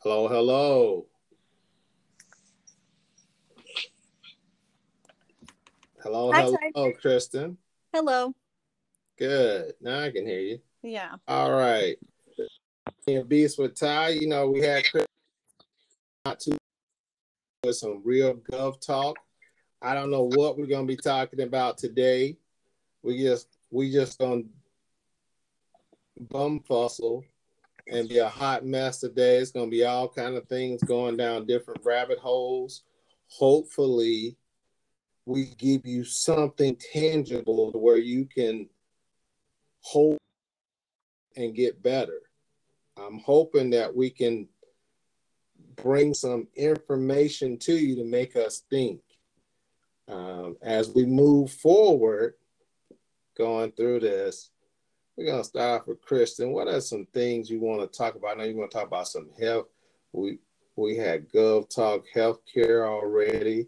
Hello, hello. Hello, Hi, hello, Ty. Kristen. Hello. Good. Now I can hear you. Yeah. All right. In Beast with Ty, you know, we had not too with some real gov talk. I don't know what we're gonna be talking about today. We just we just gonna bum fussle and be a hot mess today. It's gonna be all kind of things going down different rabbit holes. Hopefully, we give you something tangible to where you can hold and get better. I'm hoping that we can bring some information to you to make us think. Um, as we move forward, going through this, we're gonna start off with Kristen. What are some things you want to talk about? I know you want to talk about some health. We we had Gov Talk healthcare already.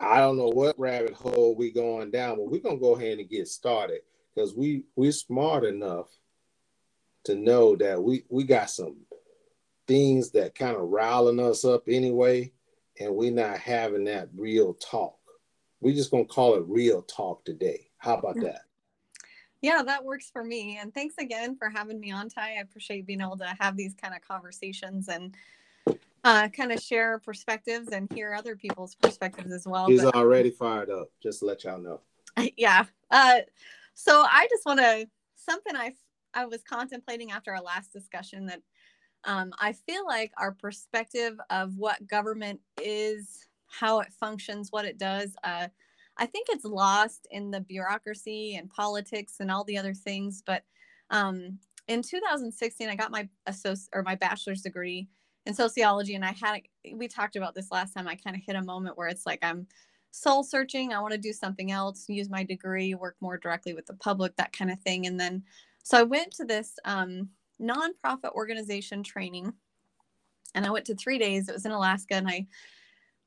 I don't know what rabbit hole we going down, but we're gonna go ahead and get started because we we smart enough to know that we we got some things that kind of riling us up anyway, and we're not having that real talk. We're just gonna call it real talk today. How about mm. that? Yeah, that works for me. And thanks again for having me on, Ty. I appreciate being able to have these kind of conversations and uh, kind of share perspectives and hear other people's perspectives as well. He's But, already fired up. Just to let y'all know. yeah. Uh, so I just want to something I I was contemplating after our last discussion that um, I feel like our perspective of what government is, how it functions, what it does. Uh, I think it's lost in the bureaucracy and politics and all the other things. But um, in 2016, I got my associ- or my bachelor's degree in sociology, and I had we talked about this last time. I kind of hit a moment where it's like I'm soul searching. I want to do something else, use my degree, work more directly with the public, that kind of thing. And then, so I went to this um, nonprofit organization training, and I went to three days. It was in Alaska, and I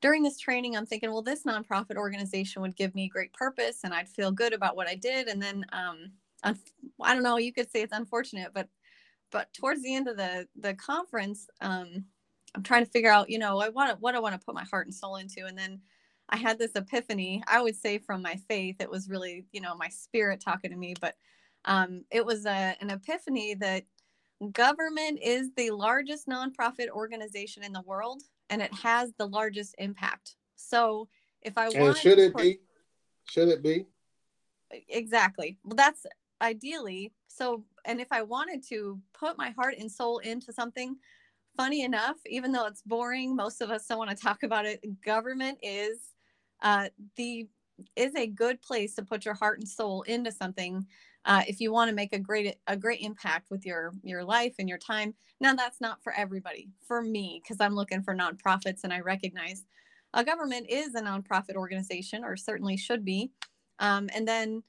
during this training, I'm thinking, well, this nonprofit organization would give me great purpose, and I'd feel good about what I did. And then, um, I don't know, you could say it's unfortunate, but but towards the end of the the conference, um, I'm trying to figure out, you know, I want what I want to put my heart and soul into, and then I had this epiphany. I would say from my faith, it was really, you know, my spirit talking to me, but um, it was a, an epiphany that government is the largest nonprofit organization in the world and it has the largest impact. So if I And want should it be? Should it be? exactly well that's ideally so and if i wanted to put my heart and soul into something funny enough even though it's boring most of us don't want to talk about it government is uh, the is a good place to put your heart and soul into something uh, if you want to make a great a great impact with your your life and your time now that's not for everybody for me because i'm looking for nonprofits and i recognize a government is a nonprofit organization or certainly should be um, and then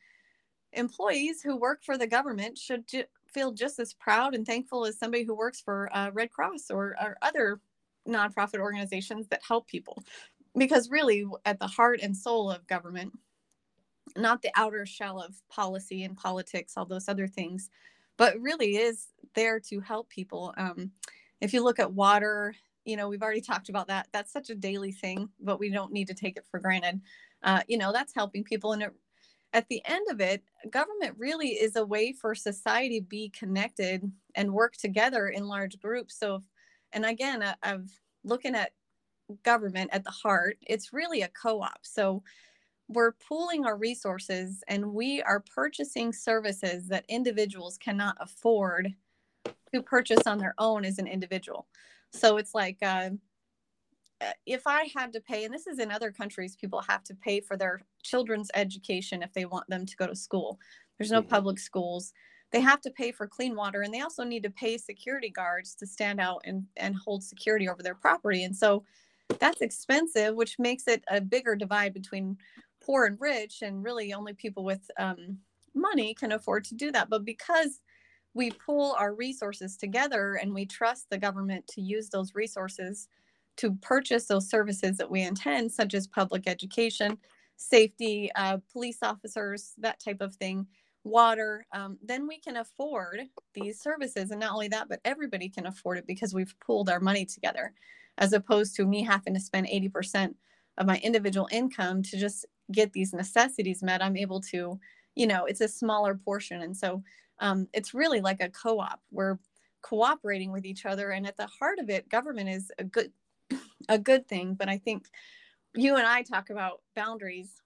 employees who work for the government should ju- feel just as proud and thankful as somebody who works for uh, Red Cross or, or other nonprofit organizations that help people. Because really, at the heart and soul of government, not the outer shell of policy and politics, all those other things, but really is there to help people. Um, if you look at water, you know, we've already talked about that. That's such a daily thing, but we don't need to take it for granted. Uh, you know, that's helping people. And it, at the end of it, government really is a way for society be connected and work together in large groups. So, if, and again, I, I'm looking at government at the heart, it's really a co op. So, we're pooling our resources and we are purchasing services that individuals cannot afford to purchase on their own as an individual. So, it's like, uh, if I had to pay, and this is in other countries, people have to pay for their children's education if they want them to go to school. There's no Mhm. public schools. They have to pay for clean water, and they also need to pay security guards to stand out and, and hold security over their property. And so that's expensive, which makes it a bigger divide between poor and rich. And really, only people with um, money can afford to do that. But because we pool our resources together and we trust the government to use those resources to purchase those services that we intend, such as public education, safety, uh, police officers, that type of thing, water, um, then we can afford these services. And not only that, but everybody can afford it because we've pooled our money together, as opposed to me having to spend 80% of my individual income to just get these necessities met. I'm able to, you know, it's a smaller portion. And so um, it's really like a co op. We're cooperating with each other. And at the heart of it, government is a good a good thing. But I think you and I talk about boundaries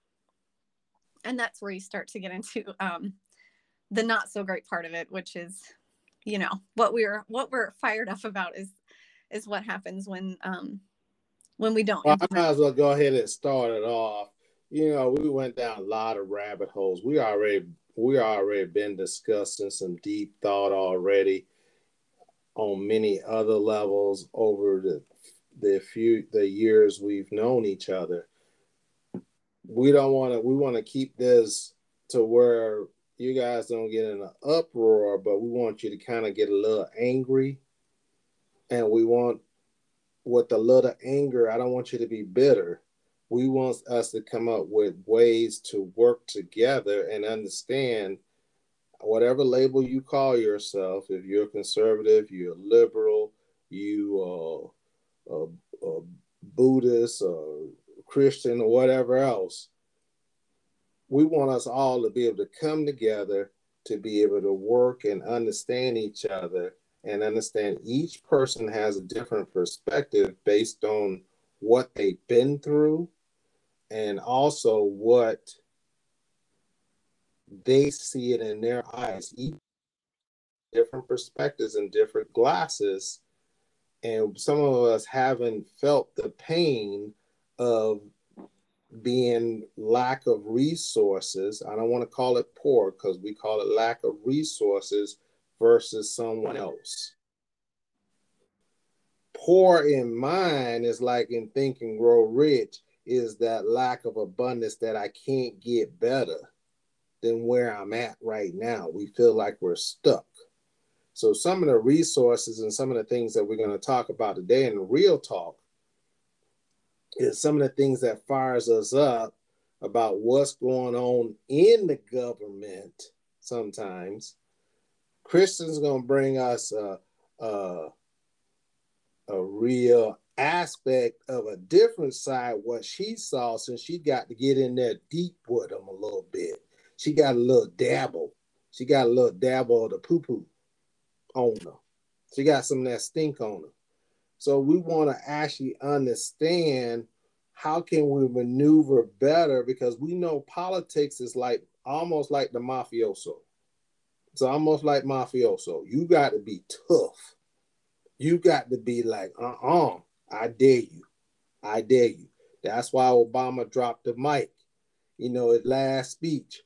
and that's where you start to get into um, the not so great part of it which is you know what we're what we're fired up about is is what happens when um when we don't well, i might as well go ahead and start it off you know we went down a lot of rabbit holes we already we already been discussing some deep thought already on many other levels over the the few the years we've known each other we don't want to we want to keep this to where you guys don't get in an uproar, but we want you to kind of get a little angry. And we want with a little anger, I don't want you to be bitter. We want us to come up with ways to work together and understand whatever label you call yourself. If you're conservative, you're liberal, you are a, Buddhist or Christian or whatever else we want us all to be able to come together to be able to work and understand each other and understand each person has a different perspective based on what they've been through and also what they see it in their eyes different perspectives and different glasses and some of us haven't felt the pain of being lack of resources. I don't want to call it poor because we call it lack of resources versus someone else. Poor in mind is like in Think and Grow Rich is that lack of abundance that I can't get better than where I'm at right now. We feel like we're stuck. So some of the resources and some of the things that we're going to talk about today in the real talk is some of the things that fires us up about what's going on in the government sometimes. Kristen's going to bring us a, a, a real aspect of a different side what she saw since she got to get in there deep with them a little bit. She got a little dabble. She got a little dabble of the poo poo on her. She got some of that stink on her. So we want to actually understand how can we maneuver better because we know politics is like almost like the mafioso. It's almost like mafioso. You got to be tough. You got to be like, uh-uh, I dare you. I dare you. That's why Obama dropped the mic. You know, his last speech.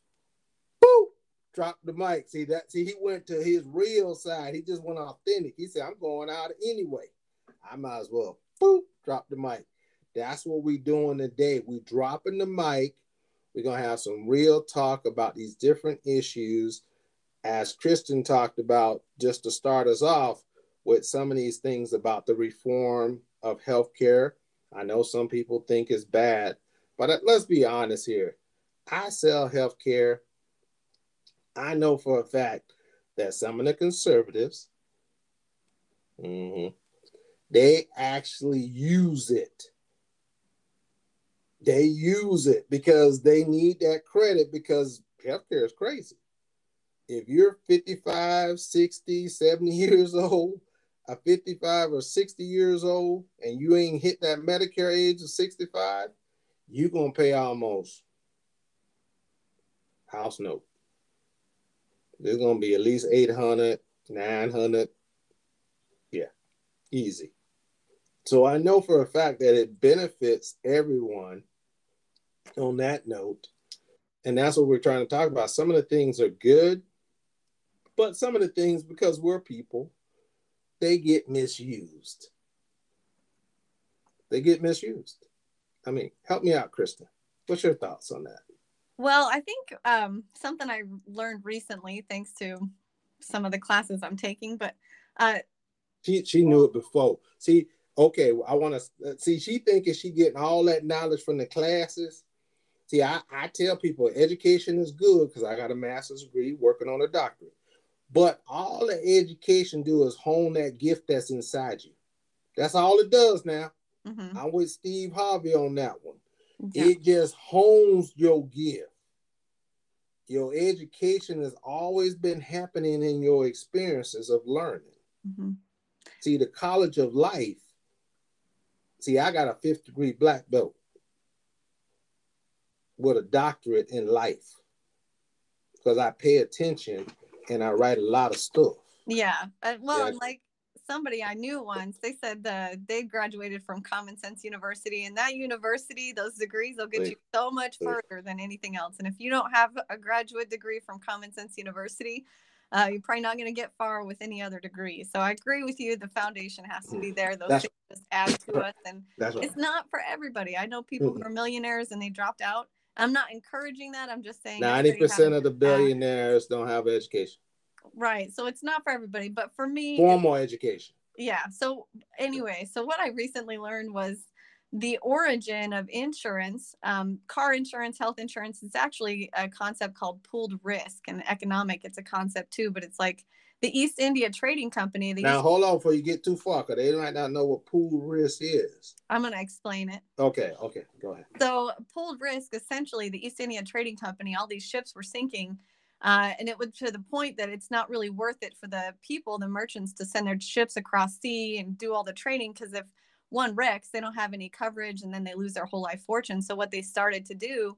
Boop, dropped the mic. See that? See, he went to his real side. He just went authentic. He said, I'm going out anyway. I might as well boop, drop the mic. That's what we're doing today. We're dropping the mic. We're to have some real talk about these different issues. As Kristen talked about, just to start us off with some of these things about the reform of healthcare. I know some people think it's bad, but let's be honest here. I sell healthcare. I know for a fact that some of the conservatives, mm-hmm, they actually use it. They use it because they need that credit because healthcare is crazy. If you're 55, 60, 70 years old, a 55 or 60 years old, and you ain't hit that Medicare age of 65, you're going to pay almost house note. There's going to be at least 800, 900. Yeah, easy. So I know for a fact that it benefits everyone on that note. And that's what we're trying to talk about. Some of the things are good, but some of the things, because we're people, they get misused. They get misused. I mean, help me out, Krista. What's your thoughts on that? Well, I think um, something I learned recently, thanks to some of the classes I'm taking, but uh, she she knew it before. See, okay, I want to see. She thinking she getting all that knowledge from the classes, See, I, I tell people education is good because I got a master's degree working on a doctorate. But all the education do is hone that gift that's inside you. That's all it does now. Mm-hmm. I'm with Steve Harvey on that one. Yeah. It just hones your gift. Your education has always been happening in your experiences of learning. Mm-hmm. See, the college of life. See, I got a fifth degree black belt with a doctorate in life because I pay attention and I write a lot of stuff. Yeah. Uh, well, yeah. like somebody I knew once, they said the they graduated from Common Sense University, and that university, those degrees will get you so much further than anything else. And if you don't have a graduate degree from Common Sense University, uh, you're probably not going to get far with any other degree. So I agree with you. The foundation has to be there. Those That's things just add to us, and right. it's not for everybody. I know people mm-hmm. who are millionaires and they dropped out. I'm not encouraging that. I'm just saying ninety percent of the billionaires don't have education. Right. So it's not for everybody, but for me, formal education. Yeah. So anyway, so what I recently learned was the origin of insurance, um, car insurance, health insurance. It's actually a concept called pooled risk and economic. It's a concept too, but it's like the East India Trading Company. now, East- hold on before you get too far, because they might not know what pooled risk is. I'm going to explain it. Okay, okay, go ahead. So, pooled risk essentially, the East India Trading Company, all these ships were sinking uh, and it was to the point that it's not really worth it for the people, the merchants, to send their ships across sea and do all the trading because if one wrecks, they don't have any coverage and then they lose their whole life fortune. So what they started to do,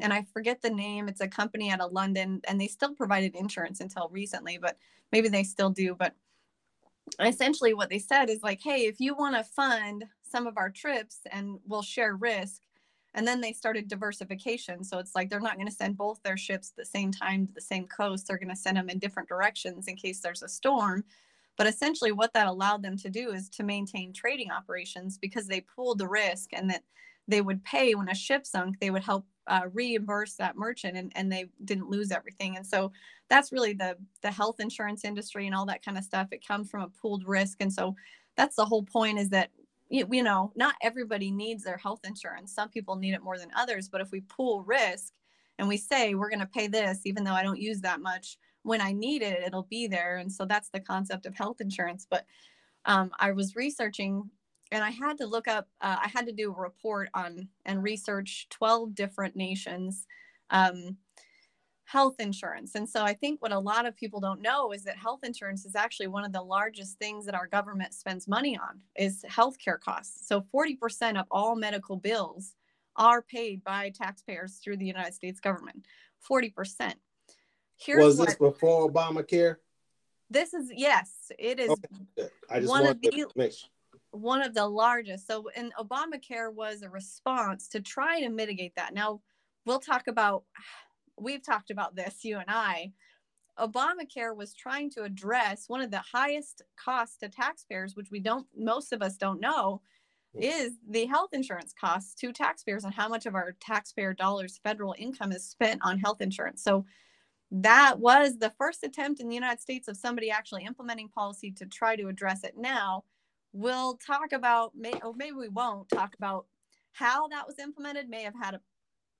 and I forget the name, it's a company out of London, and they still provided insurance until recently, but maybe they still do. But essentially, what they said is like, hey, if you want to fund some of our trips and we'll share risk, and then they started diversification so it's like they're not going to send both their ships at the same time to the same coast they're going to send them in different directions in case there's a storm but essentially what that allowed them to do is to maintain trading operations because they pooled the risk and that they would pay when a ship sunk they would help uh, reimburse that merchant and, and they didn't lose everything and so that's really the the health insurance industry and all that kind of stuff it comes from a pooled risk and so that's the whole point is that you, you know, not everybody needs their health insurance. Some people need it more than others. But if we pool risk and we say we're going to pay this, even though I don't use that much, when I need it, it'll be there. And so that's the concept of health insurance. But um, I was researching and I had to look up, uh, I had to do a report on and research 12 different nations. Um, health insurance. And so I think what a lot of people don't know is that health insurance is actually one of the largest things that our government spends money on is healthcare costs. So 40% of all medical bills are paid by taxpayers through the United States government. 40%. Here's Was this what, before Obamacare? This is yes, it is okay. I just one of the one of the largest. So and Obamacare was a response to try to mitigate that. Now we'll talk about we've talked about this, you and I. Obamacare was trying to address one of the highest costs to taxpayers, which we don't, most of us don't know, is the health insurance costs to taxpayers and how much of our taxpayer dollars federal income is spent on health insurance. So that was the first attempt in the United States of somebody actually implementing policy to try to address it. Now, we'll talk about, or maybe we won't talk about how that was implemented, may have had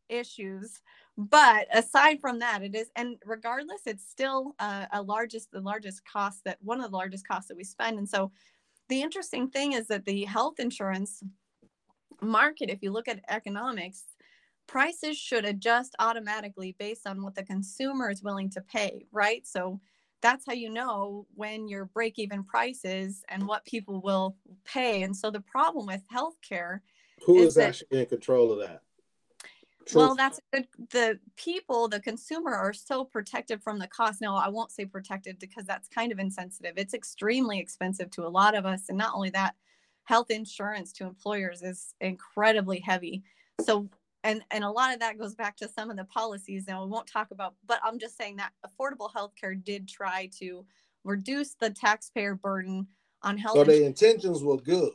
issues but aside from that it is and regardless it's still uh, a largest the largest cost that one of the largest costs that we spend and so the interesting thing is that the health insurance market if you look at economics prices should adjust automatically based on what the consumer is willing to pay right so that's how you know when your break even price is and what people will pay and so the problem with healthcare who is, is actually in control of that well, that's good. The people, the consumer, are so protected from the cost. No, I won't say protected because that's kind of insensitive. It's extremely expensive to a lot of us. And not only that, health insurance to employers is incredibly heavy. So, and, and a lot of that goes back to some of the policies. Now, we won't talk about, but I'm just saying that affordable health care did try to reduce the taxpayer burden on health. So the intentions were good.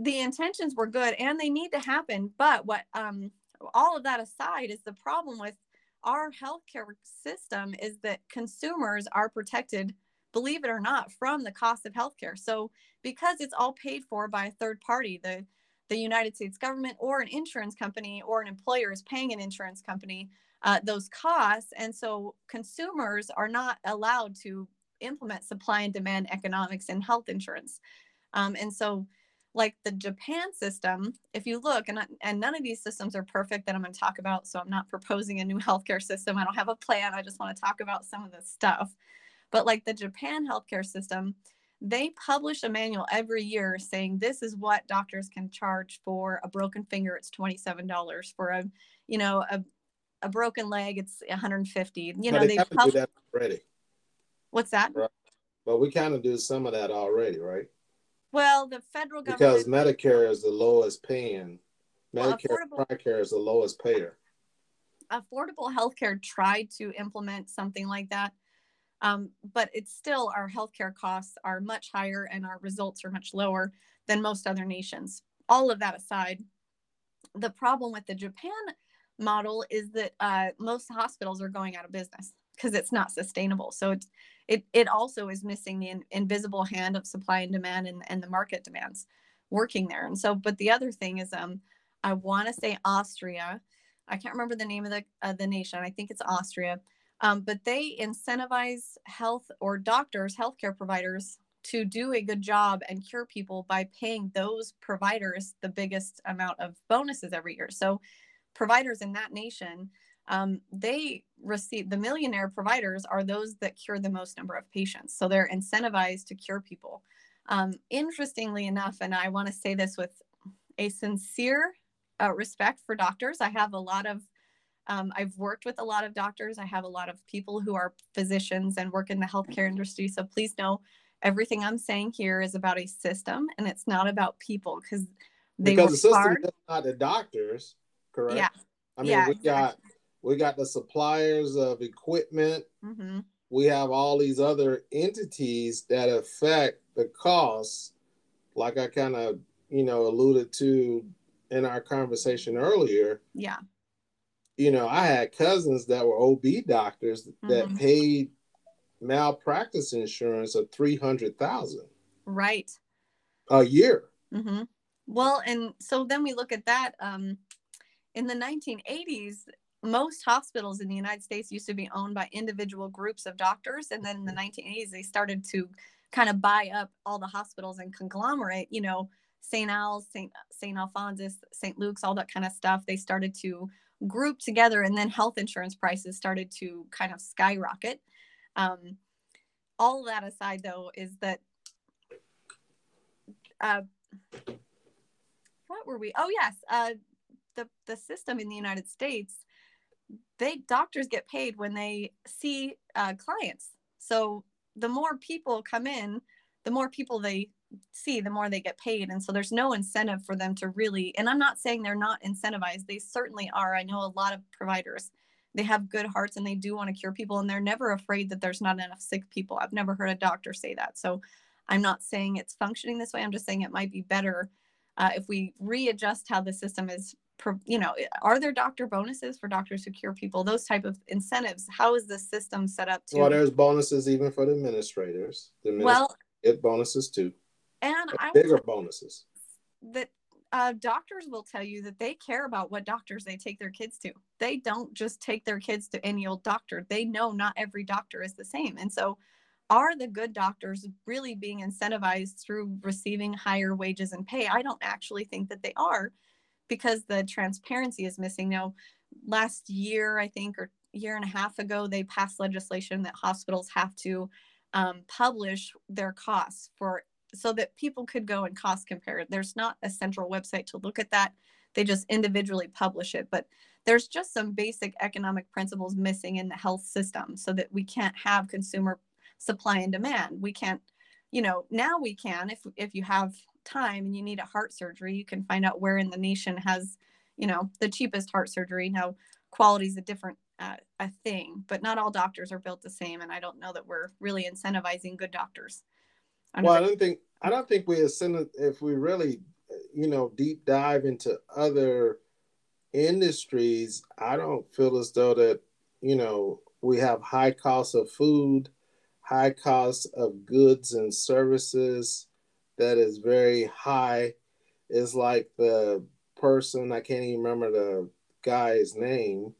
The intentions were good and they need to happen. But what, um, all of that aside is the problem with our healthcare system is that consumers are protected believe it or not from the cost of healthcare so because it's all paid for by a third party the the United States government or an insurance company or an employer is paying an insurance company uh, those costs. And so consumers are not allowed to implement supply and demand economics in health insurance. Um, and so, like the Japan system, if you look, and, and none of these systems are perfect that I'm going to talk about. So I'm not proposing a new healthcare system. I don't have a plan. I just want to talk about some of this stuff. But like the Japan healthcare system, they publish a manual every year saying this is what doctors can charge for a broken finger it's $27 for a you know a, a broken leg it's 150 you know they, they pub- do that already. What's that? Right. well we kind of do some of that already right? Well the federal government because medicare is the lowest paying medicare well, affordable, is the lowest payer. Affordable healthcare tried to implement something like that um, but it's still our healthcare costs are much higher and our results are much lower than most other nations. All of that aside, the problem with the Japan model is that uh, most hospitals are going out of business because it's not sustainable. So it, it, it also is missing the in, invisible hand of supply and demand and, and the market demands working there. And so, but the other thing is, um, I want to say Austria. I can't remember the name of the uh, the nation. I think it's Austria um, but they incentivize health or doctors, healthcare providers to do a good job and cure people by paying those providers the biggest amount of bonuses every year. So, providers in that nation, um, they receive the millionaire providers are those that cure the most number of patients. So, they're incentivized to cure people. Um, interestingly enough, and I want to say this with a sincere uh, respect for doctors, I have a lot of um, I've worked with a lot of doctors. I have a lot of people who are physicians and work in the healthcare industry. So please know everything I'm saying here is about a system and it's not about people because they because the system hard. is not the doctors, correct? Yeah. I mean, yeah, we exactly. got we got the suppliers of equipment. Mm-hmm. We have all these other entities that affect the costs, like I kind of you know alluded to in our conversation earlier. Yeah you know, I had cousins that were OB doctors that mm-hmm. paid malpractice insurance of three hundred thousand. Right. A year. Mm-hmm. Well, and so then we look at that. Um, in the 1980s, most hospitals in the United States used to be owned by individual groups of doctors, and then in the 1980s, they started to kind of buy up all the hospitals and conglomerate. You know, St. Al's, St. St. Alphonsus, St. Luke's, all that kind of stuff. They started to group together and then health insurance prices started to kind of skyrocket. Um, all that aside though is that uh, what were we? Oh yes uh, the the system in the united states they doctors get paid when they see uh, clients. So the more people come in the more people they see, the more they get paid. And so there's no incentive for them to really, and I'm not saying they're not incentivized, they certainly are. I know a lot of providers, they have good hearts and they do want to cure people, and they're never afraid that there's not enough sick people. I've never heard a doctor say that. So I'm not saying it's functioning this way. I'm just saying it might be better uh, if we readjust how the system is you know are there doctor bonuses for doctors who cure people those type of incentives how is the system set up to well there's bonuses even for the administrators the administrators well get bonuses too and I bigger bonuses. That uh, doctors will tell you that they care about what doctors they take their kids to. They don't just take their kids to any old doctor. They know not every doctor is the same. And so, are the good doctors really being incentivized through receiving higher wages and pay? I don't actually think that they are because the transparency is missing. Now, last year, I think, or year and a half ago, they passed legislation that hospitals have to um, publish their costs for so that people could go and cost compare. There's not a central website to look at that. They just individually publish it. But there's just some basic economic principles missing in the health system so that we can't have consumer supply and demand. We can't, you know, now we can if if you have time and you need a heart surgery, you can find out where in the nation has, you know, the cheapest heart surgery. Now, quality is a different uh, a thing, but not all doctors are built the same, and I don't know that we're really incentivizing good doctors well, I don't think I don't think we ascend if we really, you know, deep dive into other industries. I don't feel as though that you know we have high costs of food, high costs of goods and services that is very high. is like the person I can't even remember the guy's name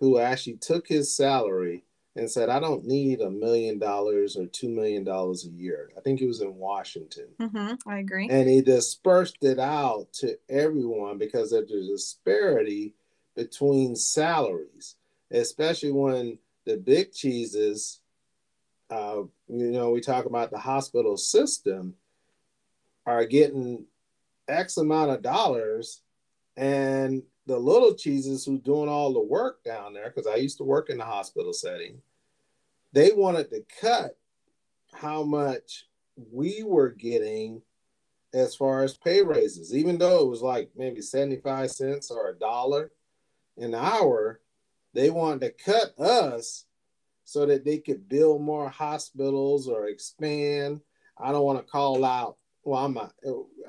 who actually took his salary and said, I don't need a million dollars or two million dollars a year. I think he was in Washington. Mm-hmm, I agree. And he dispersed it out to everyone because there's a disparity between salaries, especially when the big cheeses, uh, you know, we talk about the hospital system, are getting X amount of dollars, and the little cheeses who's doing all the work down there, because I used to work in the hospital setting, they wanted to cut how much we were getting as far as pay raises, even though it was like maybe 75 cents or a dollar an hour, they wanted to cut us so that they could build more hospitals or expand. I don't want to call out, well, I'm not,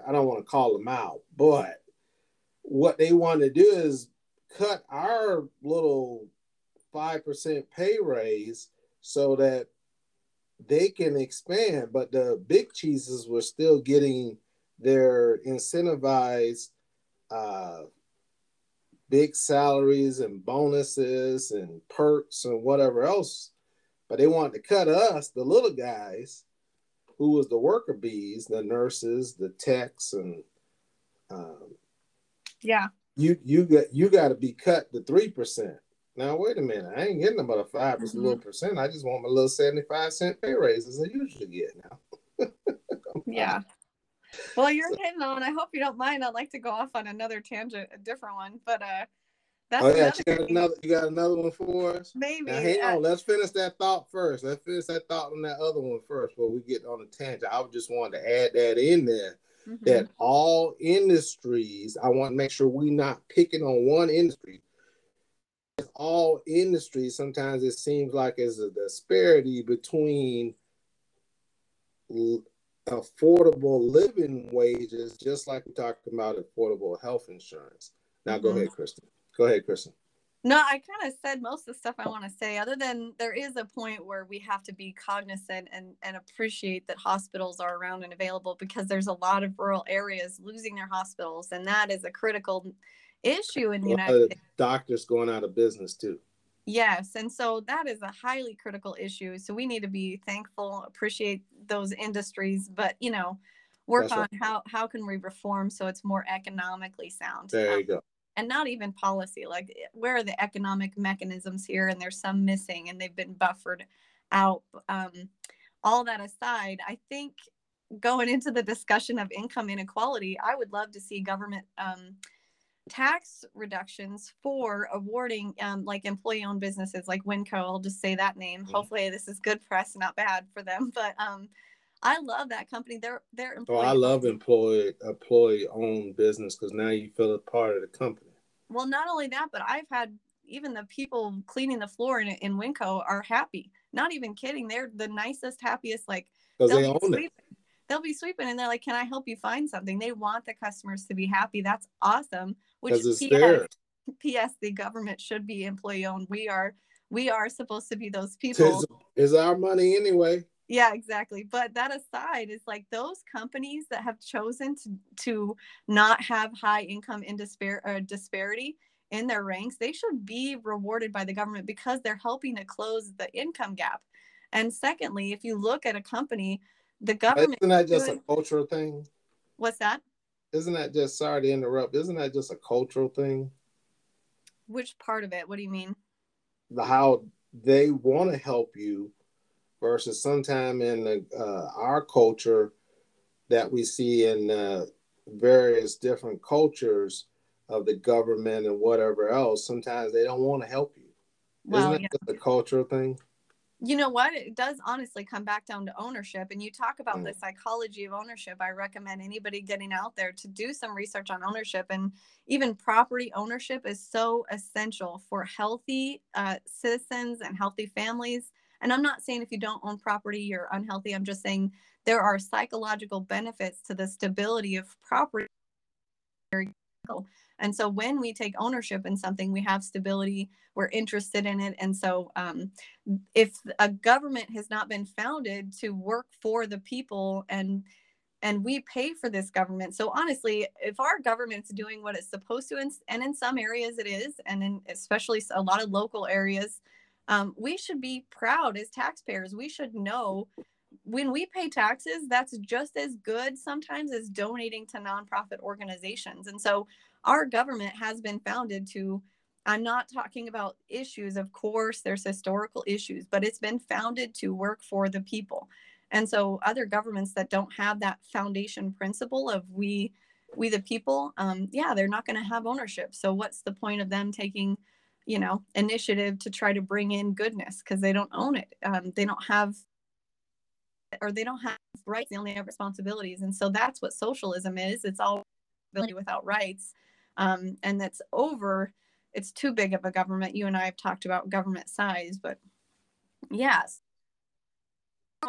I don't want to call them out, but what they want to do is cut our little 5% pay raise so that they can expand. But the big cheeses were still getting their incentivized uh, big salaries and bonuses and perks and whatever else. But they wanted to cut us, the little guys, who was the worker bees, the nurses, the techs, and um, yeah, you you got you got to be cut to three percent. Now wait a minute, I ain't getting about a 5 mm-hmm. little percent. I just want my little seventy five cent pay raises I usually get now. yeah. Well, you're so, hitting on. I hope you don't mind. I'd like to go off on another tangent, a different one, but uh, that's oh yeah, you got another. You got another one for us. Maybe. Now, hang on. Let's finish that thought first. Let's finish that thought on that other one first before we get on a tangent. I just wanted to add that in there. Mm-hmm. That all industries, I want to make sure we're not picking on one industry. All industries, sometimes it seems like there's a disparity between affordable living wages, just like we talked about affordable health insurance. Now, mm-hmm. go ahead, Kristen. Go ahead, Kristen. No, I kind of said most of the stuff I want to say, other than there is a point where we have to be cognizant and, and appreciate that hospitals are around and available because there's a lot of rural areas losing their hospitals. And that is a critical issue in the United States. Doctors going out of business too. Yes. And so that is a highly critical issue. So we need to be thankful, appreciate those industries, but, you know, work That's on right. how, how can we reform so it's more economically sound. There um, you go. And not even policy. Like, eh, where are the economic mechanisms here? And there's some missing and they've been buffered out. Um, all that aside, I think going into the discussion of income inequality, I would love to see government um, tax reductions for awarding um, like employee owned businesses like Winco. I'll just say that name. Mm-hmm. Hopefully this is good press, not bad for them. But um, I love that company. They're they're Oh, I love employee employee owned business because now you feel a part of the company. Well, not only that, but I've had even the people cleaning the floor in in Winco are happy. Not even kidding. They're the nicest, happiest. Like because they own it they'll be sweeping and they're like, Can I help you find something? They want the customers to be happy. That's awesome. Which PS, PS, the government should be employee owned. We are we are supposed to be those people. Is our money anyway. Yeah, exactly. But that aside, is like those companies that have chosen to to not have high income in dispar- or disparity in their ranks, they should be rewarded by the government because they're helping to close the income gap. And secondly, if you look at a company the government isn't that just doing, a cultural thing what's that isn't that just sorry to interrupt isn't that just a cultural thing which part of it what do you mean the how they want to help you versus sometime in the, uh, our culture that we see in uh, various different cultures of the government and whatever else sometimes they don't want to help you. Well, isn't that yeah. a cultural thing? You know what? It does honestly come back down to ownership and you talk about mm. the psychology of ownership. I recommend anybody getting out there to do some research on ownership and even property ownership is so essential for healthy uh, citizens and healthy families and i'm not saying if you don't own property you're unhealthy i'm just saying there are psychological benefits to the stability of property and so when we take ownership in something, we have stability, we're interested in it. And so um, if a government has not been founded to work for the people and and we pay for this government. So honestly, if our government's doing what it's supposed to, and in some areas it is, and in especially a lot of local areas, um, we should be proud as taxpayers. We should know when we pay taxes, that's just as good sometimes as donating to nonprofit organizations. And so our government has been founded to I'm not talking about issues, of course, there's historical issues, but it's been founded to work for the people. And so other governments that don't have that foundation principle of we we the people, um, yeah, they're not going to have ownership. So what's the point of them taking, you know, initiative to try to bring in goodness because they don't own it. Um, they don't have or they don't have rights. They only have responsibilities. And so that's what socialism is. It's all without rights. Um, and that's over it's too big of a government. You and I have talked about government size, but yes.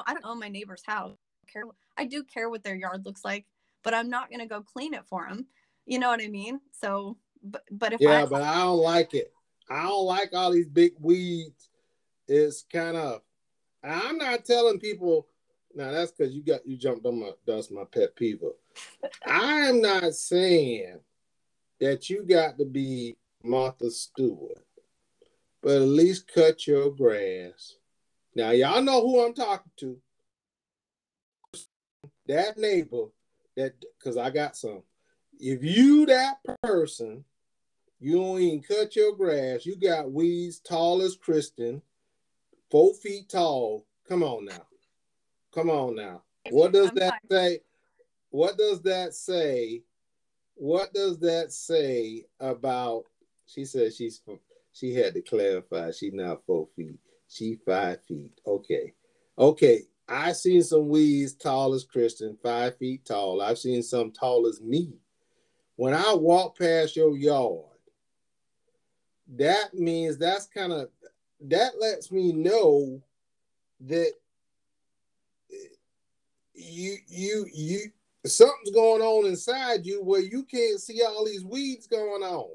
I don't own my neighbor's house. I, care, I do care what their yard looks like, but I'm not going to go clean it for them. You know what I mean? So, but, but if yeah, I, but I don't like it. I don't like all these big weeds. It's kind of, I'm not telling people. Now that's because you got you jumped on my that's my pet peeve. I am not saying that you got to be Martha Stewart, but at least cut your grass. Now, y'all know who I'm talking to. That neighbor, that because I got some. If you that person, you don't even cut your grass. You got weeds tall as Kristen, four feet tall. Come on now, come on now. What does that say? What does that say? What does that say about she said she's she had to clarify she's not four feet. She five feet. Okay. Okay. I seen some weeds tall as Kristen, five feet tall. I've seen some tall as me. When I walk past your yard, that means that's kind of that lets me know that you you you something's going on inside you where you can't see all these weeds going on.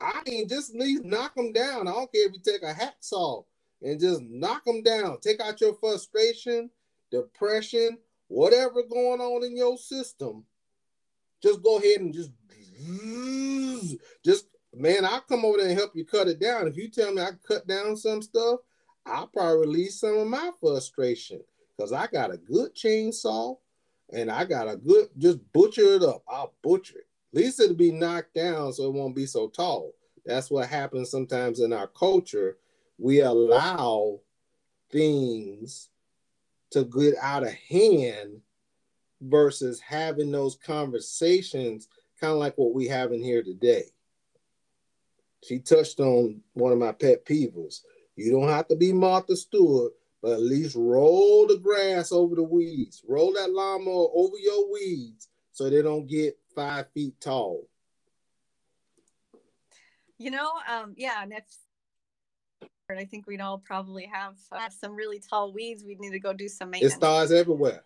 I mean, just least knock them down. I don't care if you take a hacksaw and just knock them down. Take out your frustration, depression, whatever going on in your system. Just go ahead and just, just man, I'll come over there and help you cut it down. If you tell me I cut down some stuff, I'll probably release some of my frustration because I got a good chainsaw and I got a good just butcher it up. I'll butcher it. At least it'll be knocked down so it won't be so tall. That's what happens sometimes in our culture. We allow things to get out of hand versus having those conversations, kind of like what we have in here today. She touched on one of my pet peeves. You don't have to be Martha Stewart, but at least roll the grass over the weeds. Roll that lawnmower over your weeds so they don't get five feet tall. You know, um, yeah, and if I think we'd all probably have uh, some really tall weeds. We'd need to go do some maintenance. It stars everywhere,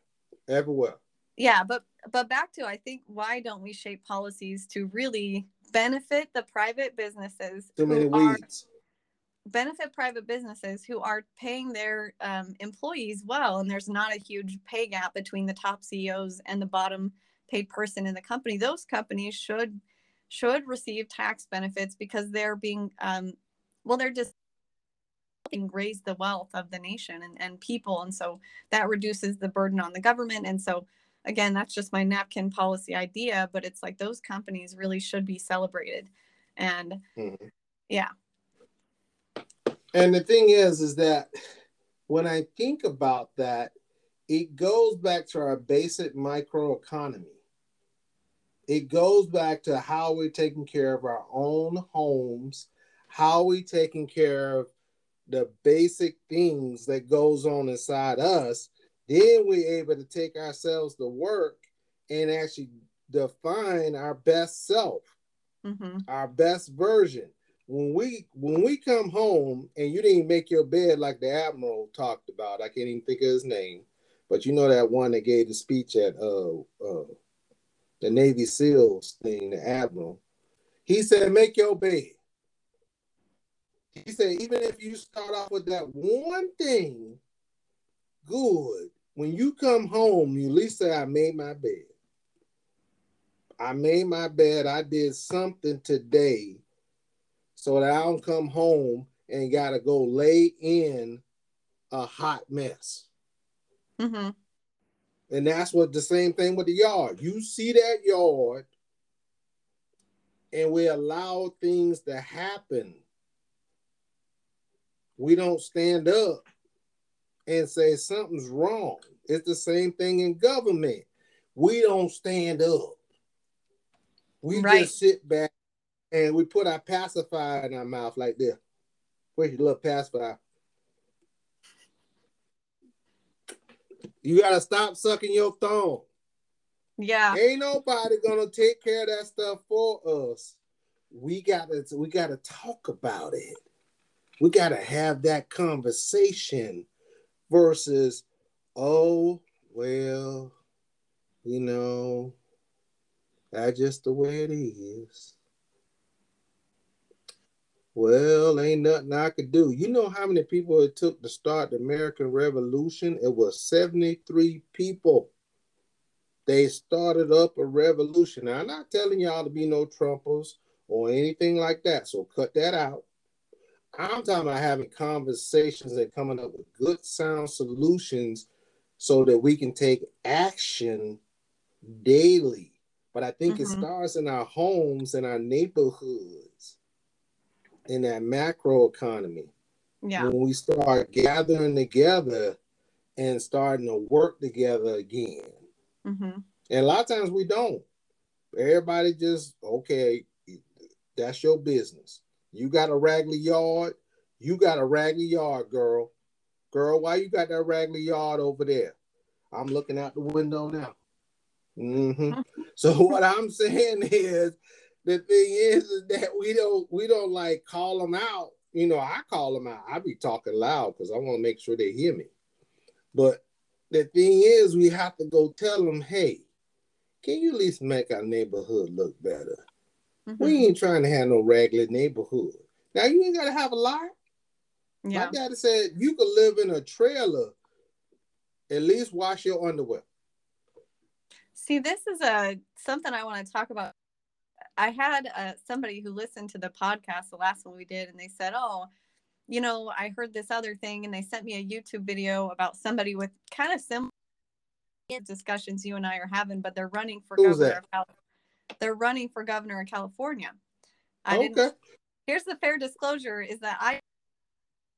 everywhere. Yeah, but but back to I think why don't we shape policies to really benefit the private businesses? Too many weeds. benefit private businesses who are paying their um, employees well, and there's not a huge pay gap between the top CEOs and the bottom paid person in the company, those companies should should receive tax benefits because they're being um, well, they're just raise the wealth of the nation and, and people. And so that reduces the burden on the government. And so again, that's just my napkin policy idea, but it's like those companies really should be celebrated. And mm-hmm. yeah. And the thing is, is that when I think about that, it goes back to our basic microeconomy it goes back to how we're taking care of our own homes, how we're taking care of the basic things that goes on inside us. Then we're able to take ourselves to work and actually define our best self, mm-hmm. our best version. When we when we come home and you didn't make your bed like the admiral talked about, I can't even think of his name, but you know that one that gave the speech at uh, uh the Navy SEALs thing, the admiral. He said, make your bed. He said, even if you start off with that one thing good, when you come home, you at least say, I made my bed. I made my bed. I did something today so that I don't come home and got to go lay in a hot mess. Mm-hmm. And that's what the same thing with the yard. You see that yard, and we allow things to happen. We don't stand up and say something's wrong. It's the same thing in government. We don't stand up. We Right. just sit back and we put our pacifier in our mouth like this. Where's your little pacifier? You gotta stop sucking your thumb. Yeah. Ain't nobody gonna take care of that stuff for us. We gotta we gotta talk about it. We gotta have that conversation versus, oh well, you know, that's just the way it is. Well, ain't nothing I could do. You know how many people it took to start the American Revolution? It was 73 people they started up a revolution. Now, I'm not telling y'all to be no Trumpers or anything like that, so cut that out. I'm talking about having conversations and coming up with good sound solutions so that we can take action daily. But I think it Mhm. starts in our homes and our neighborhoods, in that macro economy Yeah. when we start gathering together and starting to work together again. Mm-hmm. And a lot of times we don't. Everybody just, okay, that's your business. You got a raggedy yard, you got a raggedy yard, girl. Girl, why you got that raggedy yard over there? I'm looking out the window now. hmm So what I'm saying is the thing is, is that we don't we don't like call them out. You know, I call them out. I be talking loud because I want to make sure they hear me. But the thing is, we have to go tell them, hey, can you at least make our neighborhood look better? Mm-hmm. We ain't trying to have no regular neighborhood. Now you ain't gotta have a lot. Yeah. My daddy said you could live in a trailer, at least wash your underwear. See, this is a something I want to talk about. I had uh, somebody who listened to the podcast, the last one we did, and they said, "Oh, you know, I heard this other thing," and they sent me a YouTube video about somebody with kind of similar discussions you and I are having, but they're running for Who's governor. that? Of Cal- they're running for governor of California. I okay. didn't. Here's the fair disclosure: is that I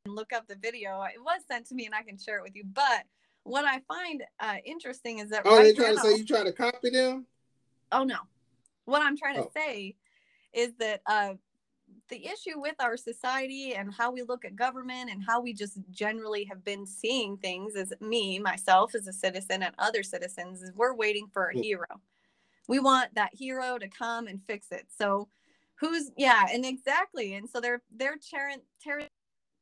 look up the video. It was sent to me, and I can share it with you. But what I find uh, interesting is that Oh, right they trying now, to say you trying to copy them? Oh no. What I'm trying to Oh. say is that uh, the issue with our society and how we look at government and how we just generally have been seeing things as me, myself as a citizen and other citizens, is we're waiting for a Mm. hero. We want that hero to come and fix it. So who's yeah, and exactly. And so they're they're tearing tearing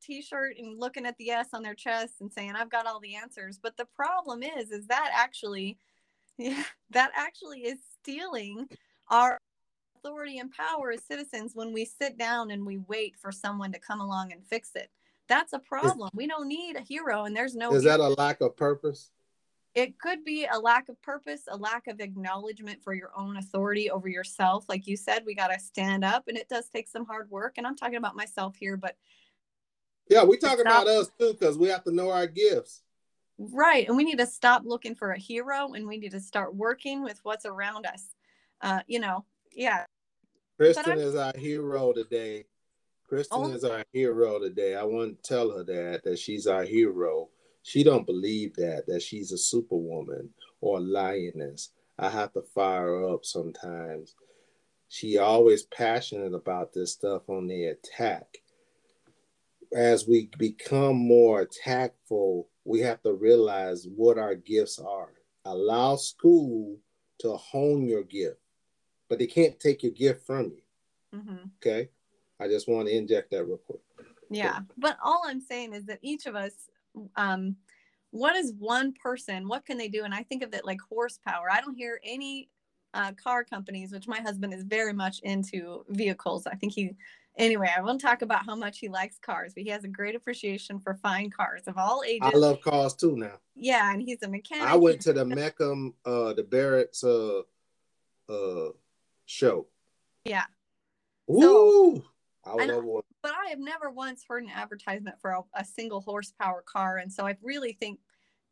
t-shirt and looking at the S on their chest and saying, I've got all the answers. But the problem is, is that actually yeah, that actually is stealing our authority and power as citizens when we sit down and we wait for someone to come along and fix it. That's a problem. we don't need a hero, and there's no. Is that a lack of purpose? It could be a lack of purpose, a lack of acknowledgement for your own authority over yourself. Like you said, we got to stand up, and it does take some hard work. And I'm talking about myself here, but Yeah, we Stop. about us too, because we have to know our gifts. Right. And we need to stop looking for a hero and we need to start working with what's around us. Uh, you know, yeah. Kristen is our hero today. Kristen Oh. is our hero today. I want to tell her that that she's our hero. She don't believe that that she's a superwoman or a lioness. I have to fire her up sometimes. She always passionate about this stuff on the attack. As we become more tactful, we have to realize what our gifts are. Allow school to hone your gift, but they can't take your gift from you. hmm Okay. I just want to inject that real quick. Yeah. But all I'm saying is that each of us, um, what is one person? What can they do? And I think of it like horsepower. I don't hear any uh, car companies, which my husband is very much into vehicles. I think he Anyway, I won't talk about how much he likes cars, but he has a great appreciation for fine cars of all ages. I love cars too now. Yeah, and he's a mechanic. I went to the Mecum, uh, the Barrett's uh, uh, show. Yeah. Woo! I I over. but I have never once heard an advertisement for a, a single horsepower car, and so I really think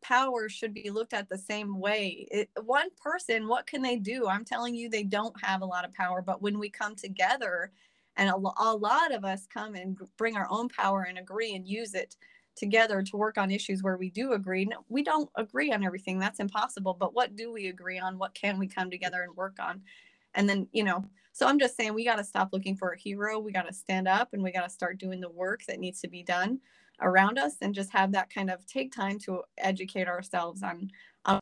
power should be looked at the same way. It, one person, what can they do? I'm telling you, they don't have a lot of power, but when we come together, and a, a lot of us come and bring our own power and agree and use it together to work on issues where we do agree. No, we don't agree on everything. That's impossible. But what do we agree on? What can we come together and work on? And then, you know, so I'm just saying we got to stop looking for a hero. We got to stand up and we got to start doing the work that needs to be done around us and just have that kind of take time to educate ourselves on, on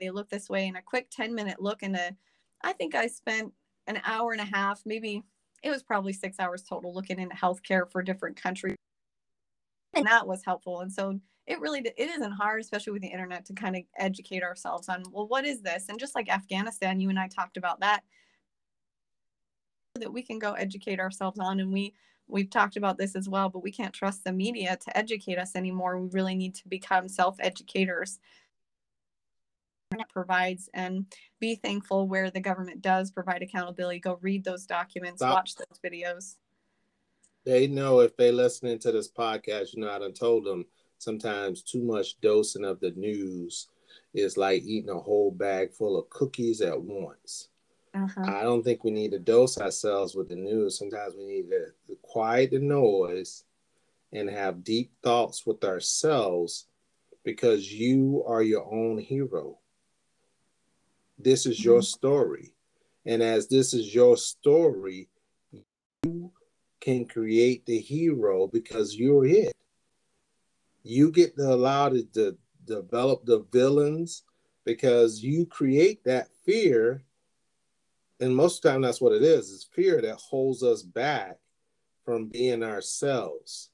they look this way in a quick 10 minute look and I think I spent an hour and a half, maybe it was probably six hours total looking into healthcare for different countries. And that was helpful. And so it really it isn't hard, especially with the internet, to kind of educate ourselves on well, what is this? And just like Afghanistan, you and I talked about that, that we can go educate ourselves on. And we we've talked about this as well, but we can't trust the media to educate us anymore. We really need to become self-educators provides and be thankful where the government does provide accountability go read those documents Stop. watch those videos They know if they listening to this podcast, you know, I done told them sometimes too much dosing of the news is like eating a whole bag full of cookies at once. Uh-huh. I don't think we need to dose ourselves with the news. Sometimes we need to, quiet the noise and have deep thoughts with ourselves because you are your own hero. This is your Mhm. story. And as this is your story, you can create the hero because you're it. You get to allow to, to develop the villains because you create that fear and most of the time that's what it is is fear that holds us back from being ourselves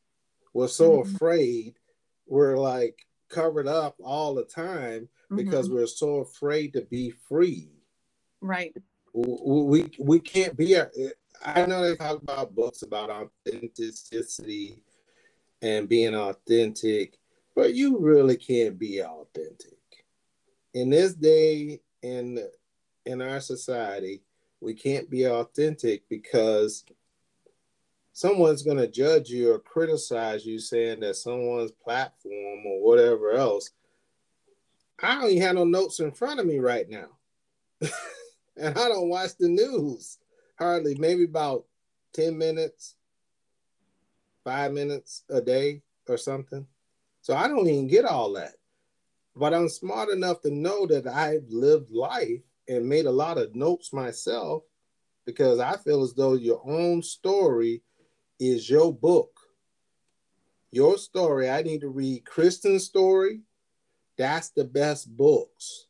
we're so Mhm. afraid we're like covered up all the time because Mhm. we're so afraid to be free right we we can't be our- i know they talk about books about authenticity and being authentic but you really can't be authentic in this day in in our society we can't be authentic because someone's going to judge you or criticize you saying that someone's platform or whatever else. I don't even have no notes in front of me right now. And i don't watch the news hardly maybe about 10 minutes five minutes a day or something. So i don't even get all that. But i'm smart enough to know that i've lived life and made a lot of notes myself because I feel as though your own story is your book. Your story. I need to read Kristen's story. That's the best books.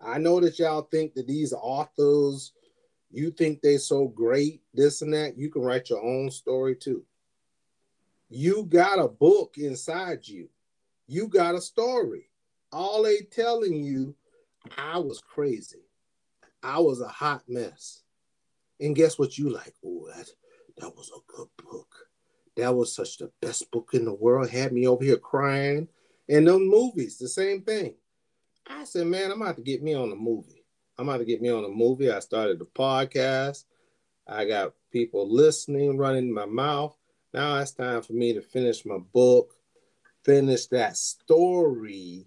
I know that y'all think that these authors, you think they're so great, this and that. You can write your own story too. You got a book inside you. You got a story. All they telling you, I was crazy. I was a hot mess. And guess what you like? Oh, that that was a good book. That was such the best book in the world. Had me over here crying. And them movies, the same thing. I said, man, I'm about to get me on a movie. I'm about to get me on a movie. I started the podcast. I got people listening, running my mouth. Now it's time for me to finish my book, finish that story,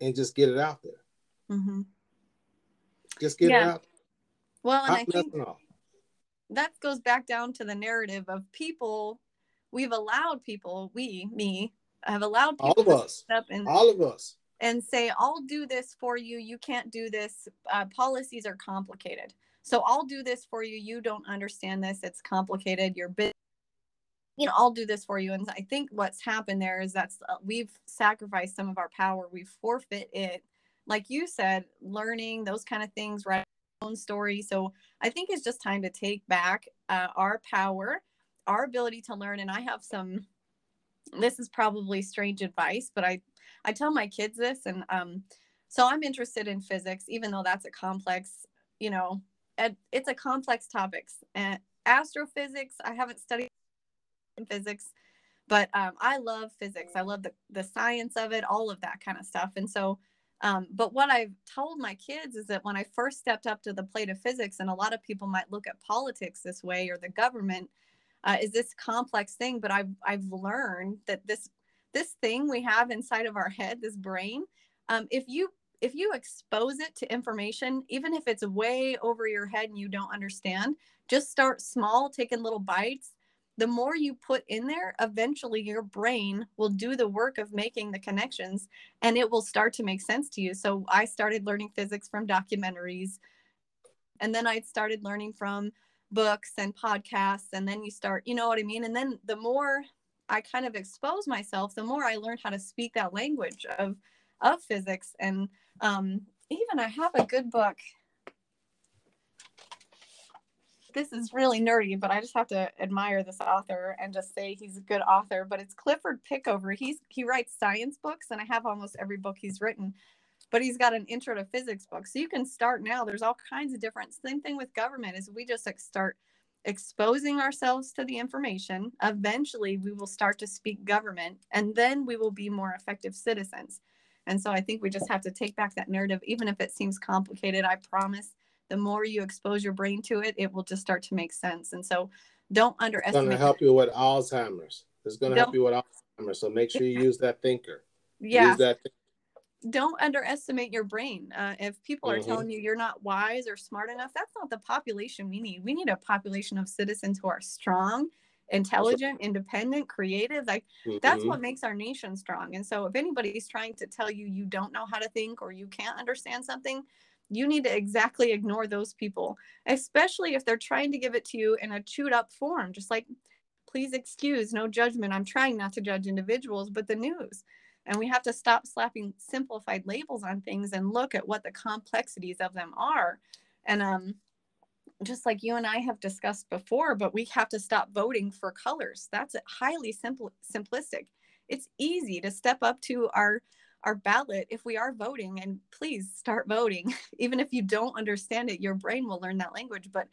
and just get it out there. hmm Just get it Yeah. out. well and i think that goes back down to the narrative of people we've allowed people we me have allowed people All of us. up and All of us. and say, I'll do this for you. You can't do this. Uh, policies are complicated. So I'll do this for you. You don't understand this. It's complicated. You're bit. You know, I'll do this for you. And I think what's happened there is that's uh, we've sacrificed some of our power. We've forfeit it. Like you said, learning those kind of things, write own story. So I think it's just time to take back uh, our power, our ability to learn. And I have some. This is probably strange advice, but I I tell my kids this, and um, so I'm interested in physics, even though that's a complex, you know, ed- it's a complex topics and astrophysics. I haven't studied physics, but um, I love physics. I love the, the science of it, all of that kind of stuff. And so, um, but what I've told my kids is that when I first stepped up to the plate of physics, and a lot of people might look at politics this way or the government, uh, is this complex thing. But I've I've learned that this this thing we have inside of our head, this brain, um, if you if you expose it to information, even if it's way over your head and you don't understand, just start small, taking little bites. The more you put in there, eventually your brain will do the work of making the connections and it will start to make sense to you. So I started learning physics from documentaries. And then I started learning from books and podcasts. And then you start, you know what I mean? And then the more I kind of expose myself, the more I learned how to speak that language of of physics. And um, even I have a good book. This is really nerdy, but I just have to admire this author and just say he's a good author. But it's Clifford Pickover. He's he writes science books, and I have almost every book he's written. But he's got an intro to physics book, so you can start now. There's all kinds of different. Same thing with government is we just like start exposing ourselves to the information. Eventually, we will start to speak government, and then we will be more effective citizens. And so I think we just have to take back that narrative, even if it seems complicated. I promise the more you expose your brain to it, it will just start to make sense. And so don't underestimate. It's going to help you with Alzheimer's. It's going to help you with Alzheimer's. So make sure you use that thinker. Yeah. Use that th- don't underestimate your brain. Uh, if people are mm-hmm. telling you you're not wise or smart enough, that's not the population we need. We need a population of citizens who are strong intelligent, independent, creative. Like mm-hmm. that's what makes our nation strong. And so if anybody's trying to tell you you don't know how to think or you can't understand something, you need to exactly ignore those people, especially if they're trying to give it to you in a chewed up form, just like please excuse no judgment. I'm trying not to judge individuals, but the news. And we have to stop slapping simplified labels on things and look at what the complexities of them are. And um just like you and I have discussed before, but we have to stop voting for colors. That's highly simple simplistic. It's easy to step up to our our ballot if we are voting and please start voting. Even if you don't understand it, your brain will learn that language, but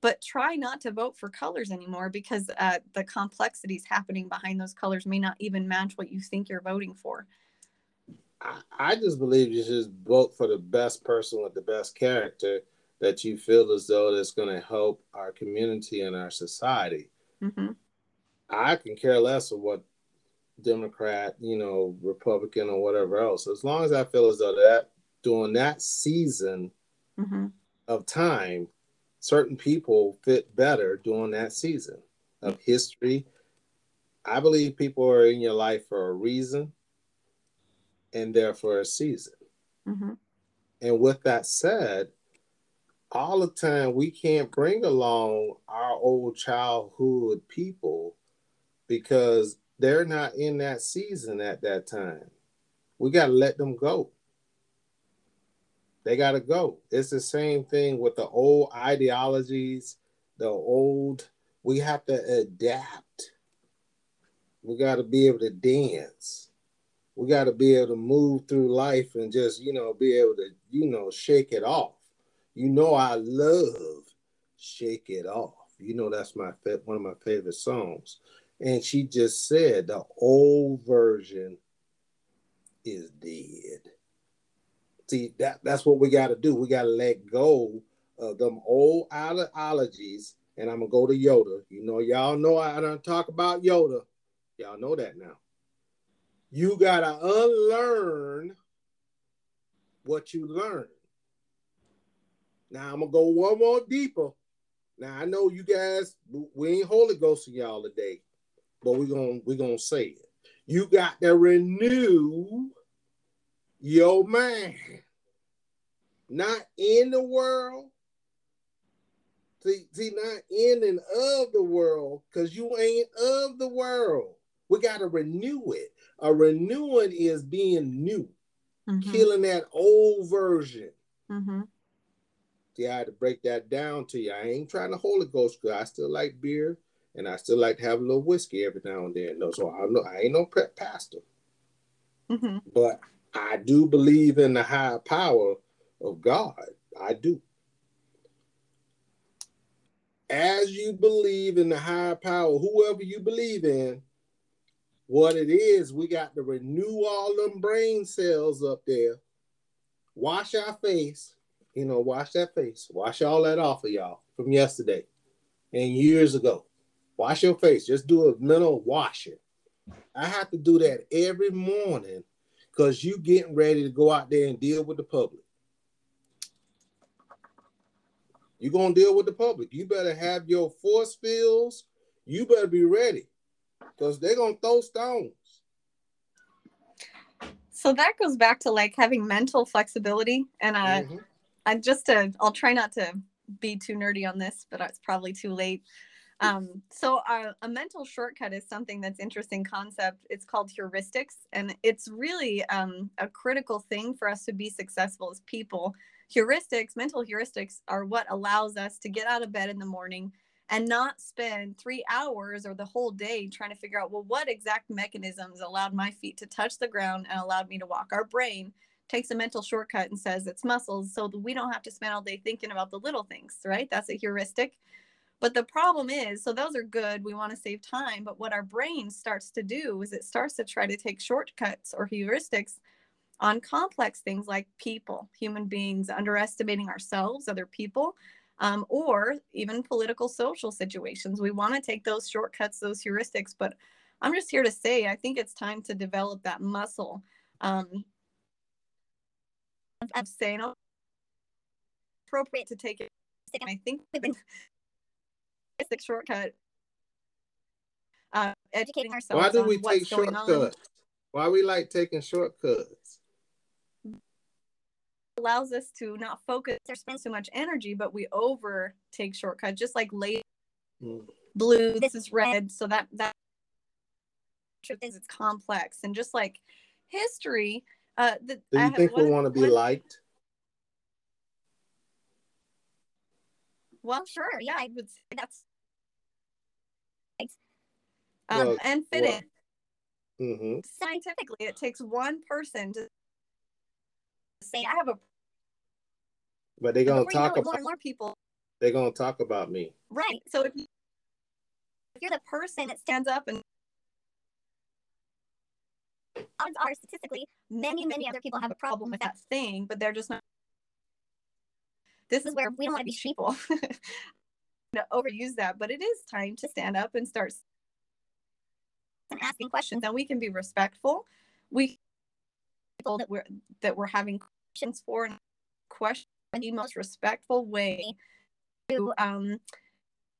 but try not to vote for colors anymore because uh, the complexities happening behind those colors may not even match what you think you're voting for. I, I just believe you should vote for the best person with the best character that you feel as though that's going to help our community and our society. Mm-hmm. I can care less of what Democrat, you know, Republican or whatever else. As long as I feel as though that during that season mm-hmm. of time, certain people fit better during that season of history. I believe people are in your life for a reason and there for a season. Mm-hmm. And with that said, all the time we can't bring along our old childhood people because they're not in that season at that time. We got to let them go. They got to go. It's the same thing with the old ideologies, the old, we have to adapt. We got to be able to dance. We got to be able to move through life and just, you know, be able to, you know, shake it off you know I love Shake It Off. You know that's my one of my favorite songs. And she just said the old version is dead. See, that, that's what we got to do. We got to let go of them old ideologies. And I'm going to go to Yoda. You know, y'all know I don't talk about Yoda. Y'all know that now. You got to unlearn what you learned. Now I'm gonna go one more deeper. Now I know you guys, we ain't Holy Ghost in y'all today, but we're gonna we're gonna say it. You got to renew your mind, not in the world. See, see, not in and of the world, because you ain't of the world. We got to renew it. A renewing is being new, mm-hmm. killing that old version. Mm-hmm. See, I had to break that down to you. I ain't trying to Holy Ghost because I still like beer and I still like to have a little whiskey every now and then. No, so I'm no, I ain't no prep pastor, mm-hmm. but I do believe in the higher power of God. I do. as you believe in the higher power, whoever you believe in, what it is, we got to renew all them brain cells up there, wash our face, you know, wash that face, wash all that off of y'all from yesterday and years ago. Wash your face, just do a mental washing. I have to do that every morning because you getting ready to go out there and deal with the public. You're gonna deal with the public. You better have your force fields. You better be ready because they're gonna throw stones. So that goes back to like having mental flexibility, and uh, mm-hmm. I just to I'll try not to be too nerdy on this, but it's probably too late. Um, so uh, a mental shortcut is something that's interesting concept. It's called heuristics, and it's really um, a critical thing for us to be successful as people. Heuristics, mental heuristics, are what allows us to get out of bed in the morning and not spend three hours or the whole day trying to figure out well what exact mechanisms allowed my feet to touch the ground and allowed me to walk. Our brain takes a mental shortcut and says it's muscles so we don't have to spend all day thinking about the little things, right? That's a heuristic but the problem is, so those are good. We want to save time. But what our brain starts to do is it starts to try to take shortcuts or heuristics on complex things like people, human beings, underestimating ourselves, other people, um, or even political, social situations. We want to take those shortcuts, those heuristics. But I'm just here to say, I think it's time to develop that muscle um, of saying, oh, appropriate to take it. And I think we've been basic shortcut. Uh, educating ourselves. Why do we take shortcuts? Why we like taking shortcuts? Allows us to not focus or spend so much energy, but we over take shortcuts. Just like late mm. blue, this is red, so that that truth is it's complex, and just like history. Uh, the, do you think we want to be liked? Well, sure. Yeah, I would say that's um, well, and fit well, in. Mm-hmm. Scientifically, it takes one person to say, "I have a." But they're gonna talk about more and more people. They're gonna talk about me. Right. So if, you, if you're the person that stands up and odds are statistically many many other people have a problem with that thing, but they're just not. This is where we don't want to be sheeple. to overuse that, but it is time to stand up and start and asking questions. And we can be respectful. We people that we're that we're having questions for and question in the most respectful way to um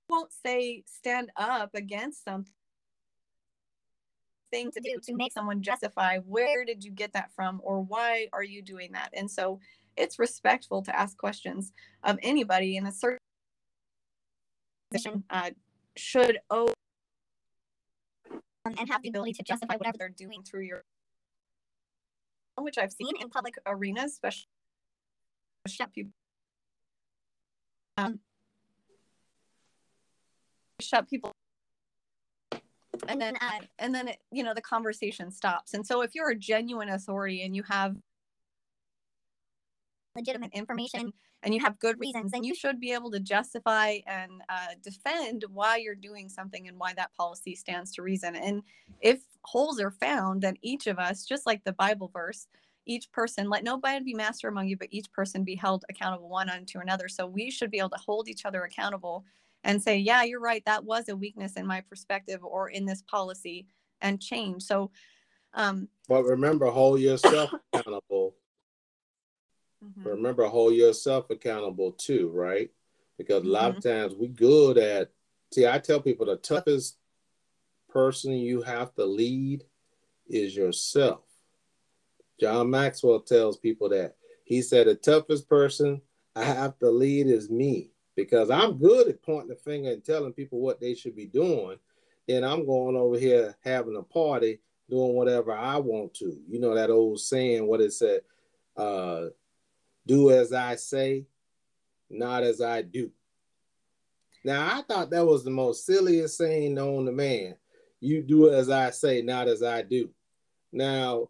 won't say stand up against something thing to do to make someone justify where did you get that from or why are you doing that? And so it's respectful to ask questions of anybody in a certain position uh, should owe um, and have the ability to justify whatever they're doing through your which I've seen in public arenas, especially shut people um, shut people and then uh, and then it, you know the conversation stops. And so if you're a genuine authority and you have legitimate information and you have good reasons, then you should be able to justify and uh, defend why you're doing something and why that policy stands to reason. And if holes are found, then each of us, just like the Bible verse, each person, let nobody be master among you, but each person be held accountable one unto another. So we should be able to hold each other accountable and say, yeah, you're right. That was a weakness in my perspective or in this policy and change. So, um, but remember, hold yourself accountable Mm-hmm. Remember, hold yourself accountable too, right? Because a lot mm-hmm. of times we good at. See, I tell people the toughest person you have to lead is yourself. John Maxwell tells people that. He said the toughest person I have to lead is me because I'm good at pointing the finger and telling people what they should be doing. Then I'm going over here having a party, doing whatever I want to. You know that old saying, what it said, uh, do as I say, not as I do. Now, I thought that was the most silliest saying known to man. You do as I say, not as I do. Now,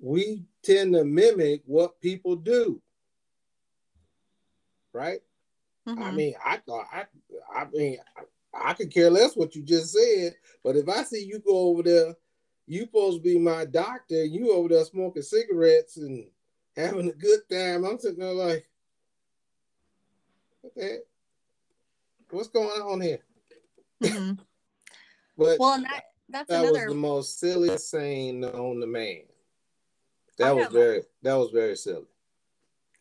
we tend to mimic what people do, right? Mm-hmm. I mean, I thought I, I mean, I, I could care less what you just said, but if I see you go over there, you supposed to be my doctor, you over there smoking cigarettes and having a good time. I'm sitting there like, what What's going on here? Mm-hmm. but well, that, that's that another... was the most silliest saying known to man. That I was very that was very silly.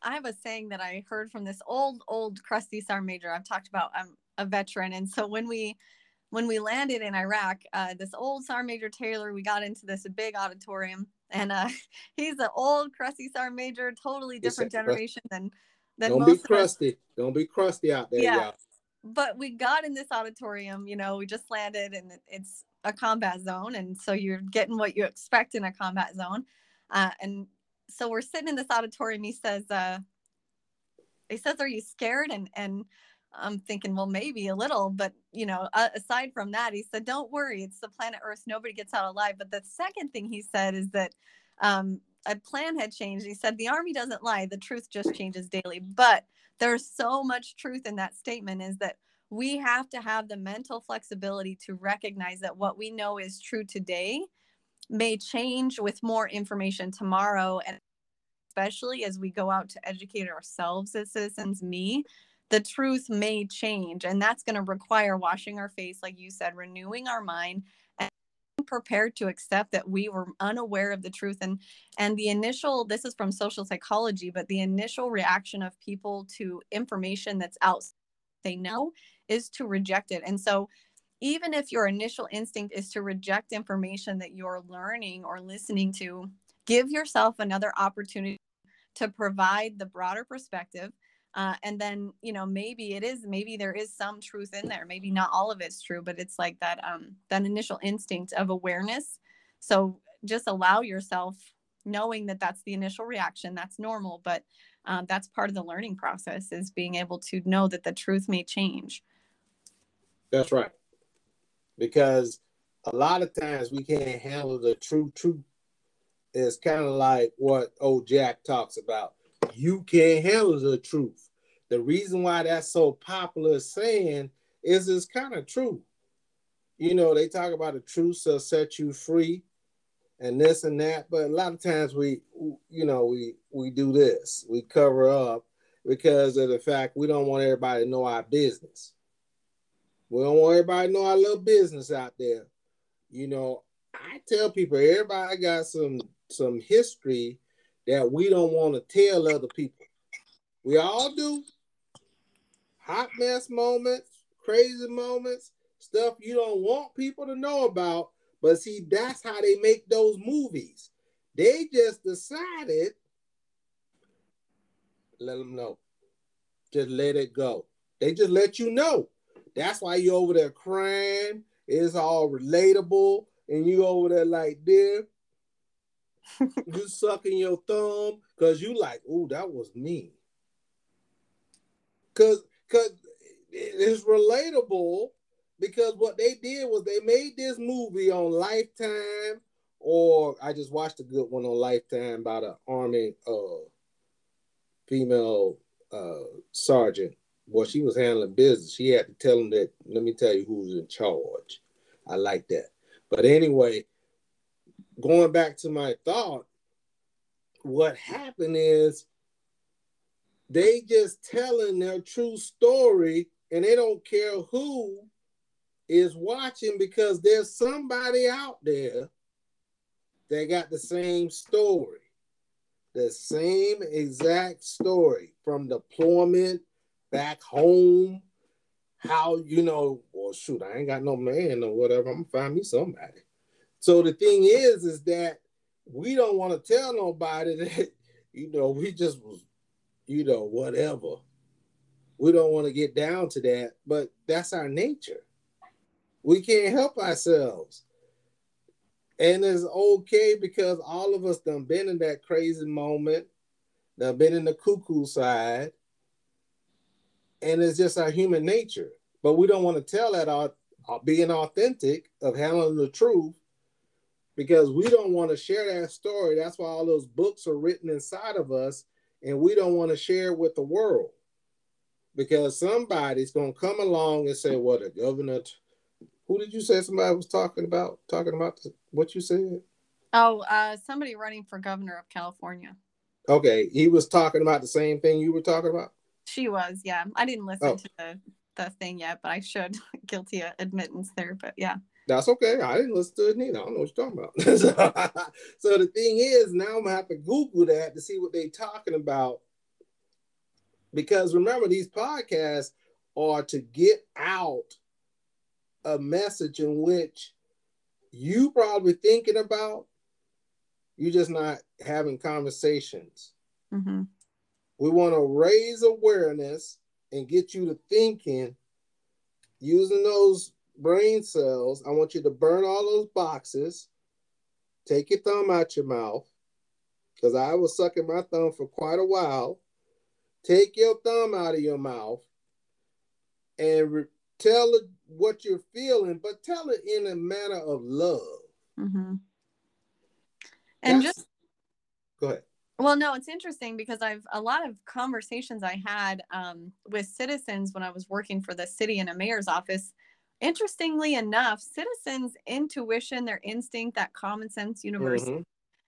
I have a saying that I heard from this old, old crusty sergeant major. I've talked about. I'm a veteran, and so when we when we landed in Iraq, uh, this old sergeant major Taylor, we got into this big auditorium, and uh, he's an old crusty sergeant major, totally different generation than than Don't be crusty. Don't be crusty out there, yeah. Y'all. But we got in this auditorium. You know, we just landed, and it's a combat zone, and so you're getting what you expect in a combat zone. Uh, and so we're sitting in this auditorium. He says, uh, he says, "Are you scared?" And and I'm thinking, well, maybe a little, but you know, aside from that, he said, "Don't worry, it's the planet Earth. Nobody gets out alive." But the second thing he said is that um, a plan had changed. He said, "The army doesn't lie. The truth just changes daily." But there's so much truth in that statement. Is that we have to have the mental flexibility to recognize that what we know is true today may change with more information tomorrow and especially as we go out to educate ourselves as citizens me the truth may change and that's going to require washing our face like you said renewing our mind and prepared to accept that we were unaware of the truth and and the initial this is from social psychology but the initial reaction of people to information that's out they know is to reject it and so even if your initial instinct is to reject information that you're learning or listening to, give yourself another opportunity to provide the broader perspective. Uh, and then, you know, maybe it is, maybe there is some truth in there. Maybe not all of it's true, but it's like that, um, that initial instinct of awareness. So just allow yourself knowing that that's the initial reaction. That's normal, but um, that's part of the learning process is being able to know that the truth may change. That's right because a lot of times we can't handle the true truth. It's kind of like what old Jack talks about. You can't handle the truth. The reason why that's so popular saying is it's kind of true. You know, they talk about the truth will set you free and this and that, but a lot of times we, you know, we we do this. We cover up because of the fact we don't want everybody to know our business. We don't want everybody to know our little business out there. You know, I tell people everybody got some some history that we don't want to tell other people. We all do. Hot mess moments, crazy moments, stuff you don't want people to know about. But see, that's how they make those movies. They just decided, let them know. Just let it go. They just let you know. That's why you over there crying. It's all relatable, and you over there like this. you sucking your thumb because you like, oh, that was me. Cause cause it's relatable because what they did was they made this movie on Lifetime, or I just watched a good one on Lifetime about an army uh female uh sergeant well, she was handling business. She had to tell him that, let me tell you who's in charge. I like that. But anyway, going back to my thought, what happened is they just telling their true story and they don't care who is watching because there's somebody out there that got the same story. The same exact story from deployment back home, how you know, well, shoot, I ain't got no man or whatever. I'm gonna find me somebody. So the thing is, is that we don't want to tell nobody that, you know, we just was, you know, whatever. We don't want to get down to that, but that's our nature. We can't help ourselves. And it's okay because all of us done been in that crazy moment, done been in the cuckoo side, and it's just our human nature. But we don't want to tell that our, being authentic of handling the truth because we don't want to share that story. That's why all those books are written inside of us, and we don't want to share with the world. because somebody's gonna come along and say, "What the governor." Who did you say somebody was talking about? Talking about what you said? Oh, uh, somebody running for governor of California. Okay, he was talking about the same thing you were talking about. She was, yeah. I didn't listen oh. to the the thing yet, but I should. Guilty admittance there, but yeah. That's okay. I didn't listen to it neither. I don't know what you're talking about. so, so the thing is, now I'm gonna have to Google that to see what they're talking about. Because remember, these podcasts are to get out a message in which you probably thinking about, you're just not having conversations. Mm-hmm. We want to raise awareness and get you to thinking using those brain cells. I want you to burn all those boxes, take your thumb out your mouth, because I was sucking my thumb for quite a while. Take your thumb out of your mouth and re- tell it what you're feeling, but tell it in a manner of love. Mm-hmm. And That's, just go ahead. Well, no, it's interesting because I've a lot of conversations I had um, with citizens when I was working for the city in a mayor's office. Interestingly enough, citizens' intuition, their instinct, that common sense universe, mm-hmm.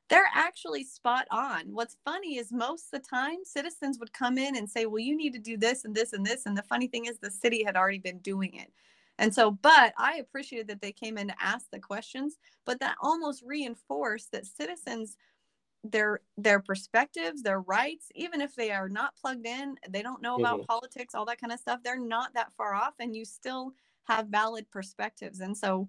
they're actually spot on. What's funny is most of the time, citizens would come in and say, Well, you need to do this and this and this. And the funny thing is, the city had already been doing it. And so, but I appreciated that they came in to ask the questions, but that almost reinforced that citizens their their perspectives their rights even if they are not plugged in they don't know about mm-hmm. politics all that kind of stuff they're not that far off and you still have valid perspectives and so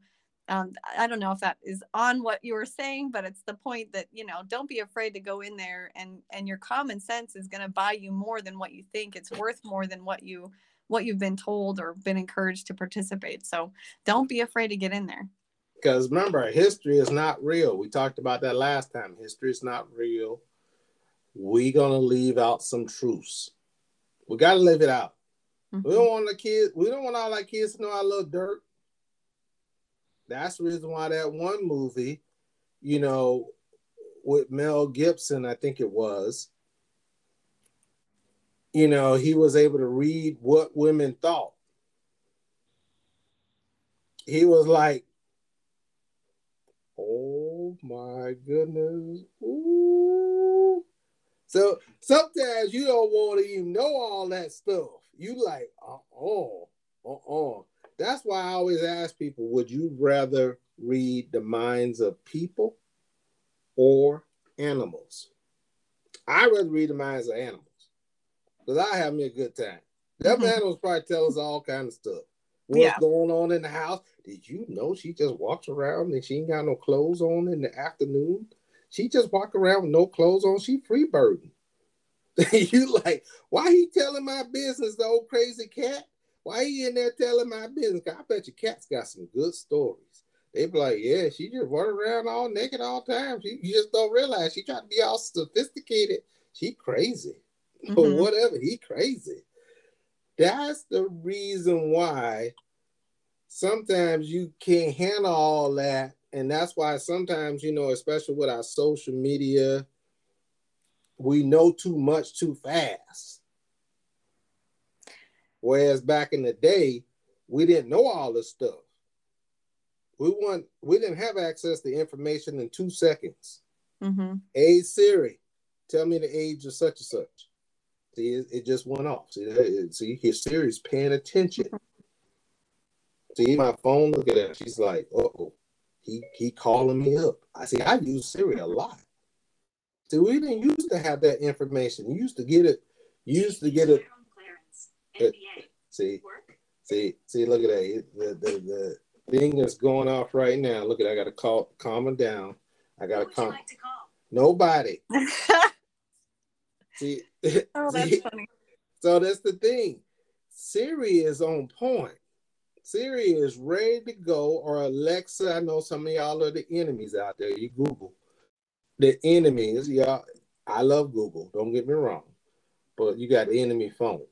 um, i don't know if that is on what you were saying but it's the point that you know don't be afraid to go in there and and your common sense is going to buy you more than what you think it's worth more than what you what you've been told or been encouraged to participate so don't be afraid to get in there because remember, history is not real. We talked about that last time. History is not real. We're gonna leave out some truths. We gotta leave it out. Mm-hmm. We don't want the kids. We don't want all our kids to know I love dirt. That's the reason why that one movie, you know, with Mel Gibson, I think it was. You know, he was able to read what women thought. He was like, Oh my goodness. Ooh. So sometimes you don't want to even know all that stuff. You like, uh-uh, uh-uh. That's why I always ask people, would you rather read the minds of people or animals? I rather read the minds of animals because I have me a good time. Them mm-hmm. animals probably tell us all kind of stuff. What's yeah. going on in the house? Did you know she just walks around and she ain't got no clothes on in the afternoon? She just walk around with no clothes on. She free birding. you like, why he telling my business, the old crazy cat? Why he in there telling my business? I bet your cat's got some good stories. They be like, yeah, she just run around all naked all the time. She, you just don't realize she trying to be all sophisticated. She crazy. Mm-hmm. But whatever, he crazy. That's the reason why sometimes you can't handle all that. And that's why sometimes, you know, especially with our social media, we know too much too fast. Whereas back in the day, we didn't know all this stuff. We want we didn't have access to information in two seconds. Mm-hmm. Hey Siri, tell me the age of such and such. See, it, it just went off. See, see, his Siri's paying attention. See my phone. Look at that. She's like, oh, he he calling me up. I see. I use Siri a lot. See, we didn't used to have that information. You used to get it. You used to get it. it uh, see, see, see. Look at that. The, the the thing that's going off right now. Look at. I got to call. Calm it down. I got to calm. Like to Nobody. Oh, see. Oh, that's see? funny. So that's the thing. Siri is on point. Siri is ready to go, or Alexa. I know some of y'all are the enemies out there. You Google the enemies. Y'all, I love Google. Don't get me wrong, but you got the enemy phone.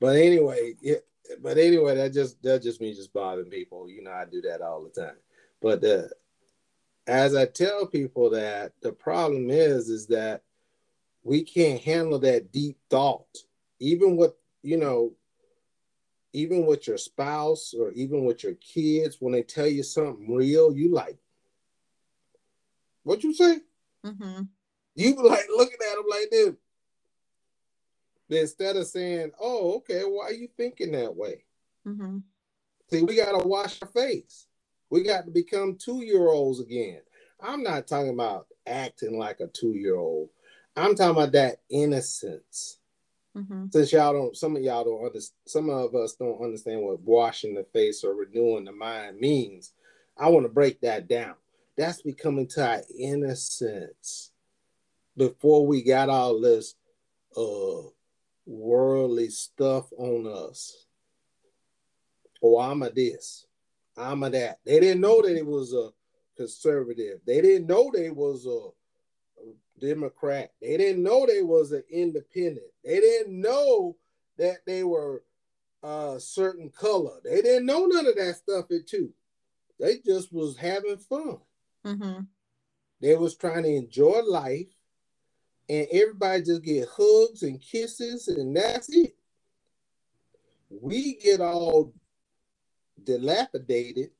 But anyway, it, but anyway, that just that just me just bothering people. You know, I do that all the time. But uh, as I tell people that the problem is, is that we can't handle that deep thought, even with you know even with your spouse or even with your kids, when they tell you something real, you like, what you say? Mm-hmm. You like looking at them like this. Instead of saying, "Oh, okay, why are you thinking that way?" Mm-hmm. See, we gotta wash our face. We got to become two year olds again. I'm not talking about acting like a two year old. I'm talking about that innocence. Mm-hmm. Since y'all don't, some of y'all don't understand, some of us don't understand what washing the face or renewing the mind means. I want to break that down. That's becoming to our innocence before we got all this uh worldly stuff on us. Oh, I'm a this, I'm a that. They didn't know that it was a conservative. They didn't know they was a Democrat. They didn't know they was an independent. They didn't know that they were a certain color. They didn't know none of that stuff at two. They just was having fun. Mm-hmm. They was trying to enjoy life, and everybody just get hugs and kisses, and that's it. We get all dilapidated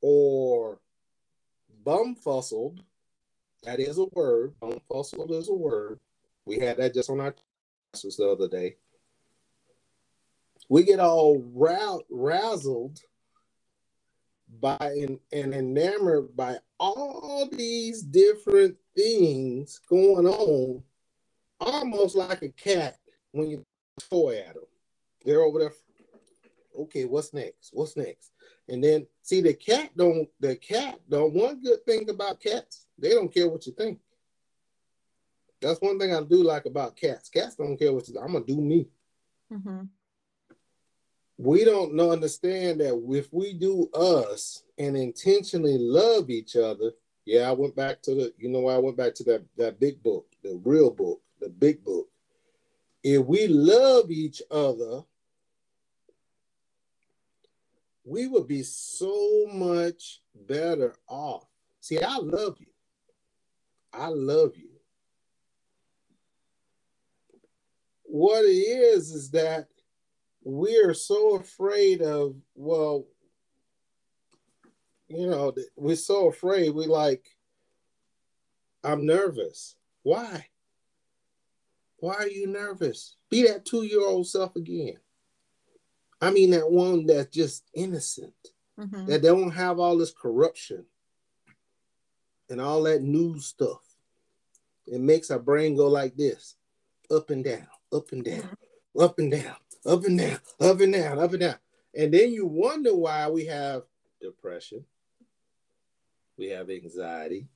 or bumfussled that is a word. Unfussed is a word. We had that just on our classes the other day. We get all razzled by and, and enamored by all these different things going on, almost like a cat when you toy at them. They're over there. Okay, what's next? What's next? And then see the cat don't the cat don't one good thing about cats they don't care what you think. That's one thing I do like about cats. Cats don't care what you. I'm gonna do me. Mm-hmm. We don't know, understand that if we do us and intentionally love each other. Yeah, I went back to the. You know, I went back to that that big book, the real book, the big book. If we love each other, we would be so much better off. See, I love you. I love you. What it is is that we're so afraid of, well, you know, we're so afraid. We like, I'm nervous. Why? Why are you nervous? Be that two year old self again. I mean, that one that's just innocent, mm-hmm. that don't have all this corruption and all that new stuff. It makes our brain go like this up and down, up and down, up and down, up and down, up and down, up and down. And then you wonder why we have depression, we have anxiety,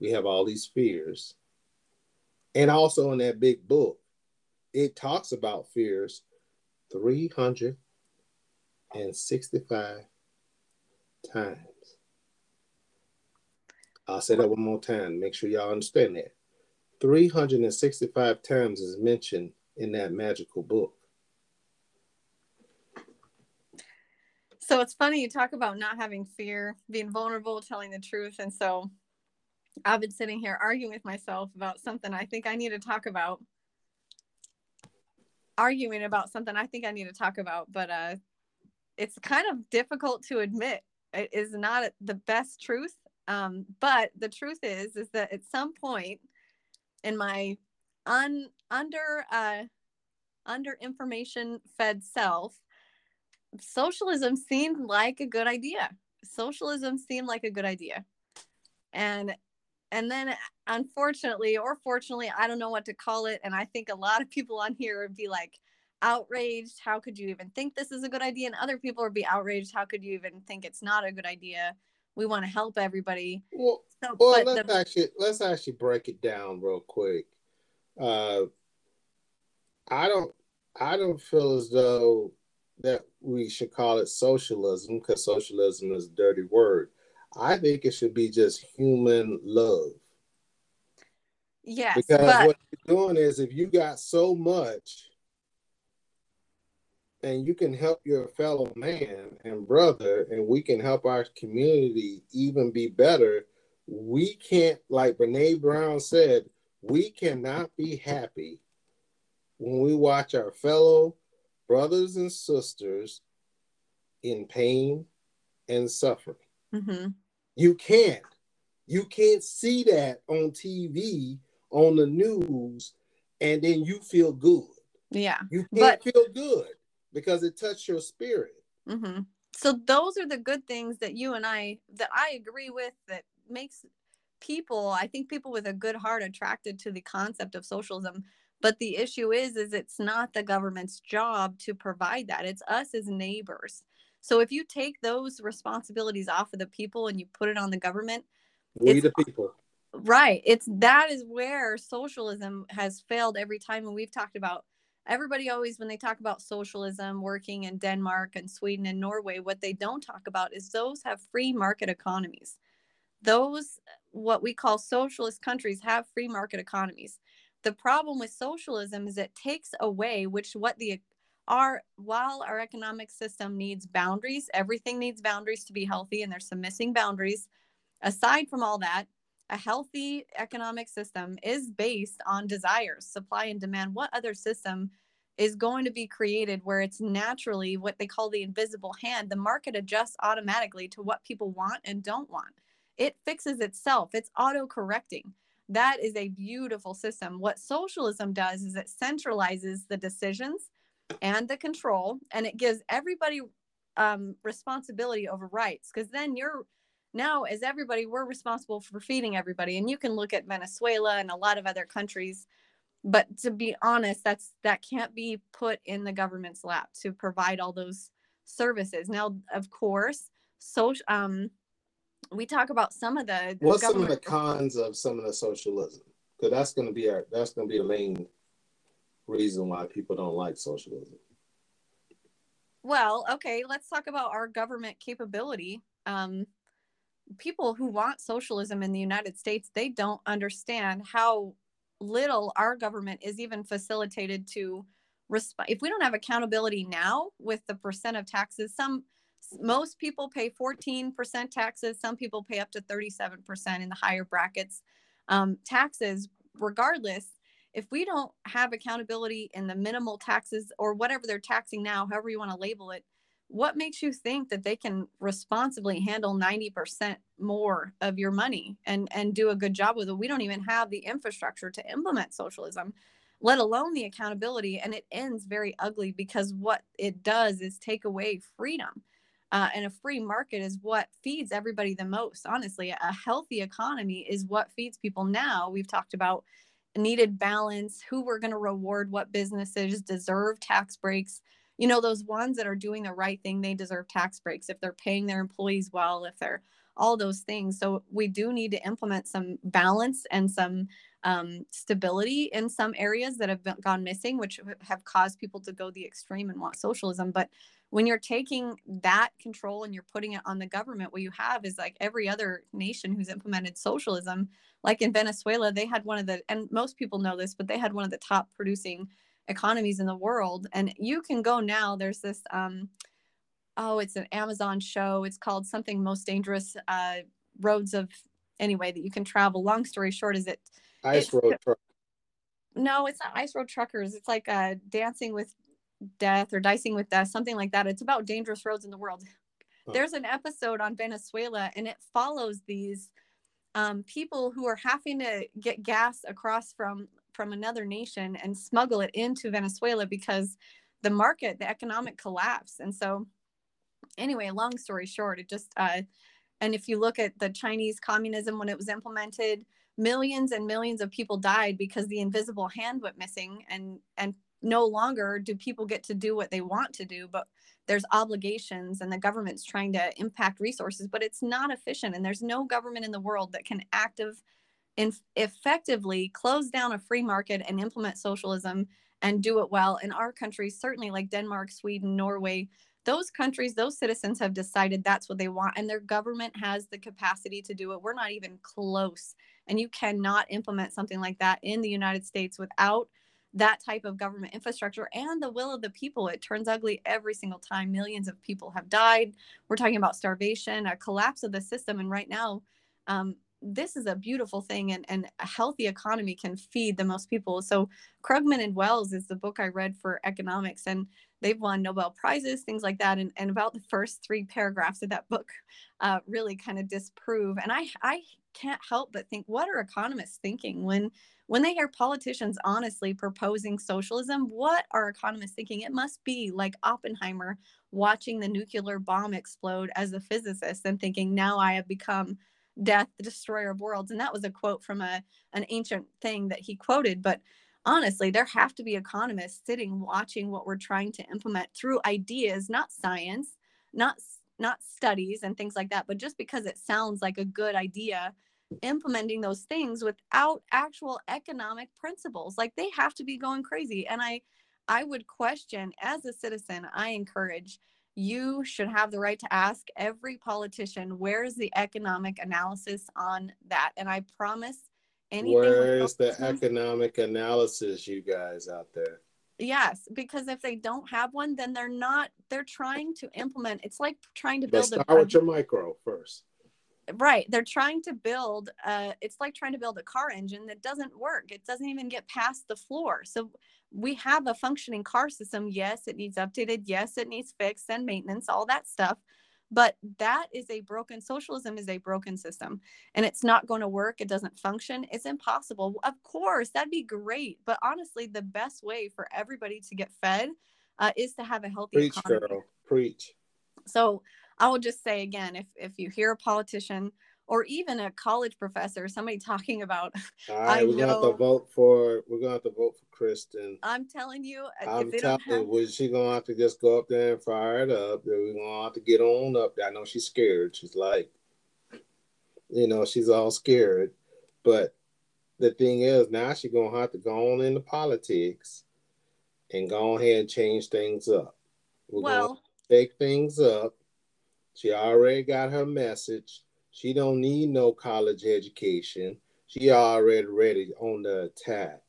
we have all these fears. And also in that big book, it talks about fears 365 times. I'll say that one more time. Make sure y'all understand that. 365 times is mentioned in that magical book. So it's funny you talk about not having fear, being vulnerable, telling the truth. And so I've been sitting here arguing with myself about something I think I need to talk about. Arguing about something I think I need to talk about, but uh it's kind of difficult to admit. It is not the best truth um, but the truth is, is that at some point in my un under uh, under information fed self, socialism seemed like a good idea. Socialism seemed like a good idea, and and then unfortunately or fortunately, I don't know what to call it. And I think a lot of people on here would be like outraged. How could you even think this is a good idea? And other people would be outraged. How could you even think it's not a good idea? we want to help everybody. Well, so, well let's the, actually let's actually break it down real quick. Uh, I don't I don't feel as though that we should call it socialism because socialism is a dirty word. I think it should be just human love. Yes, because but... what you're doing is if you got so much and you can help your fellow man and brother, and we can help our community even be better. We can't, like Brene Brown said, we cannot be happy when we watch our fellow brothers and sisters in pain and suffering. Mm-hmm. You can't. You can't see that on TV, on the news, and then you feel good. Yeah. You can't but, feel good because it touched your spirit. Mm-hmm. So those are the good things that you and I that I agree with that makes people, I think people with a good heart attracted to the concept of socialism. But the issue is, is it's not the government's job to provide that. It's us as neighbors. So if you take those responsibilities off of the people and you put it on the government, we the people. Right. It's that is where socialism has failed every time. And we've talked about everybody always, when they talk about socialism working in Denmark and Sweden and Norway, what they don't talk about is those have free market economies. Those, what we call socialist countries, have free market economies. The problem with socialism is it takes away which what the our while our economic system needs boundaries, everything needs boundaries to be healthy, and there's some missing boundaries. Aside from all that, a healthy economic system is based on desires, supply and demand. What other system is going to be created where it's naturally what they call the invisible hand? The market adjusts automatically to what people want and don't want. It fixes itself, it's auto correcting. That is a beautiful system. What socialism does is it centralizes the decisions and the control, and it gives everybody um, responsibility over rights because then you're now as everybody we're responsible for feeding everybody and you can look at venezuela and a lot of other countries but to be honest that's that can't be put in the government's lap to provide all those services now of course so um we talk about some of the what's some of the cons of some of the socialism because that's going to be our that's going to be the main reason why people don't like socialism well okay let's talk about our government capability um people who want socialism in the United States, they don't understand how little our government is even facilitated to respond. If we don't have accountability now with the percent of taxes, some most people pay 14% taxes. Some people pay up to 37% in the higher brackets um, taxes. Regardless, if we don't have accountability in the minimal taxes or whatever they're taxing now, however you want to label it, what makes you think that they can responsibly handle 90% more of your money and and do a good job with it we don't even have the infrastructure to implement socialism let alone the accountability and it ends very ugly because what it does is take away freedom uh, and a free market is what feeds everybody the most honestly. A healthy economy is what feeds people. Now we've talked about needed balance who we're going to reward what businesses deserve tax breaks. You know those ones that are doing the right thing they deserve tax breaks if they're paying their employees well if they're all those things. So we do need to implement some balance and some um, stability in some areas that have been, gone missing which have caused people to go the extreme and want socialism. But when you're taking that control and you're putting it on the government what you have is like every other nation who's implemented socialism like in venezuela they had one of the and most people know this but they had one of the top producing economies in the world. And you can go now. There's this, um, oh, it's an Amazon show. It's called something most dangerous uh, roads of anyway that you can travel. Long story short, is it ice road? Truck. No, it's not ice road truckers. It's like uh, dancing with death or dicing with death, something like that. It's about dangerous roads in the world. There's an episode on Venezuela, and it follows these um, people who are having to get gas across from from another nation and smuggle it into Venezuela because the market, the economic collapse. And so, anyway, long story short, it just, uh, and if you look at the Chinese communism when it was implemented, millions and millions of people died because the invisible hand went missing and and no longer do people get to do what they want to do but there's obligations and the government's trying to impact resources but it's not efficient and there's no government in the world that can active and effectively close down a free market and implement socialism and do it well. In our countries, certainly like Denmark, Sweden, Norway, those countries, those citizens have decided that's what they want, and their government has the capacity to do it. We're not even close. And you cannot implement something like that in the United States without that type of government infrastructure and the will of the people. It turns ugly every single time. Millions of people have died. We're talking about starvation, a collapse of the system. And right now, um, this is a beautiful thing and, and a healthy economy can feed the most people so krugman and wells is the book i read for economics and they've won nobel prizes things like that and, and about the first three paragraphs of that book uh, really kind of disprove and i i can't help but think what are economists thinking? When when they hear politicians honestly proposing socialism what are economists thinking? It must be like oppenheimer watching the nuclear bomb explode as a physicist and thinking now i have become death the destroyer of worlds. And that was a quote from a an ancient thing that he quoted. But honestly there have to be economists sitting watching what we're trying to implement through ideas not science not not studies and things like that but just because it sounds like a good idea implementing those things without actual economic principles like they have to be going crazy. And i i would question as a citizen i encourage you should have the right to ask every politician where's the economic analysis on that? And i promise anything where's the economic analysis you guys out there yes because if they don't have one then they're not they're trying to implement it's like trying to build Let's start a, with your micro first. Right they're trying to build uh it's like trying to build a car engine that doesn't work it doesn't even get past the floor. So we have a functioning car system yes it needs updated yes it needs fixed and maintenance all that stuff but that is a broken socialism is a broken system and it's not going to work it doesn't function it's impossible of course that'd be great but honestly the best way for everybody to get fed uh, is to have a healthy preach economy. girl preach so I will just say again, if if you hear a politician or even a college professor, somebody talking about, all right, we're gonna have to vote for. We're gonna have to vote for Kristen. I'm telling you, uh, I'm telling you, have... was she gonna have to just go up there and fire it up? We're gonna have to get on up there. I know she's scared. She's like, you know, she's all scared. But the thing is, now she's gonna have to go on into politics and go ahead and change things up. We're well, gonna take things up she already got her message. She don't need no college education. She already ready on the attack.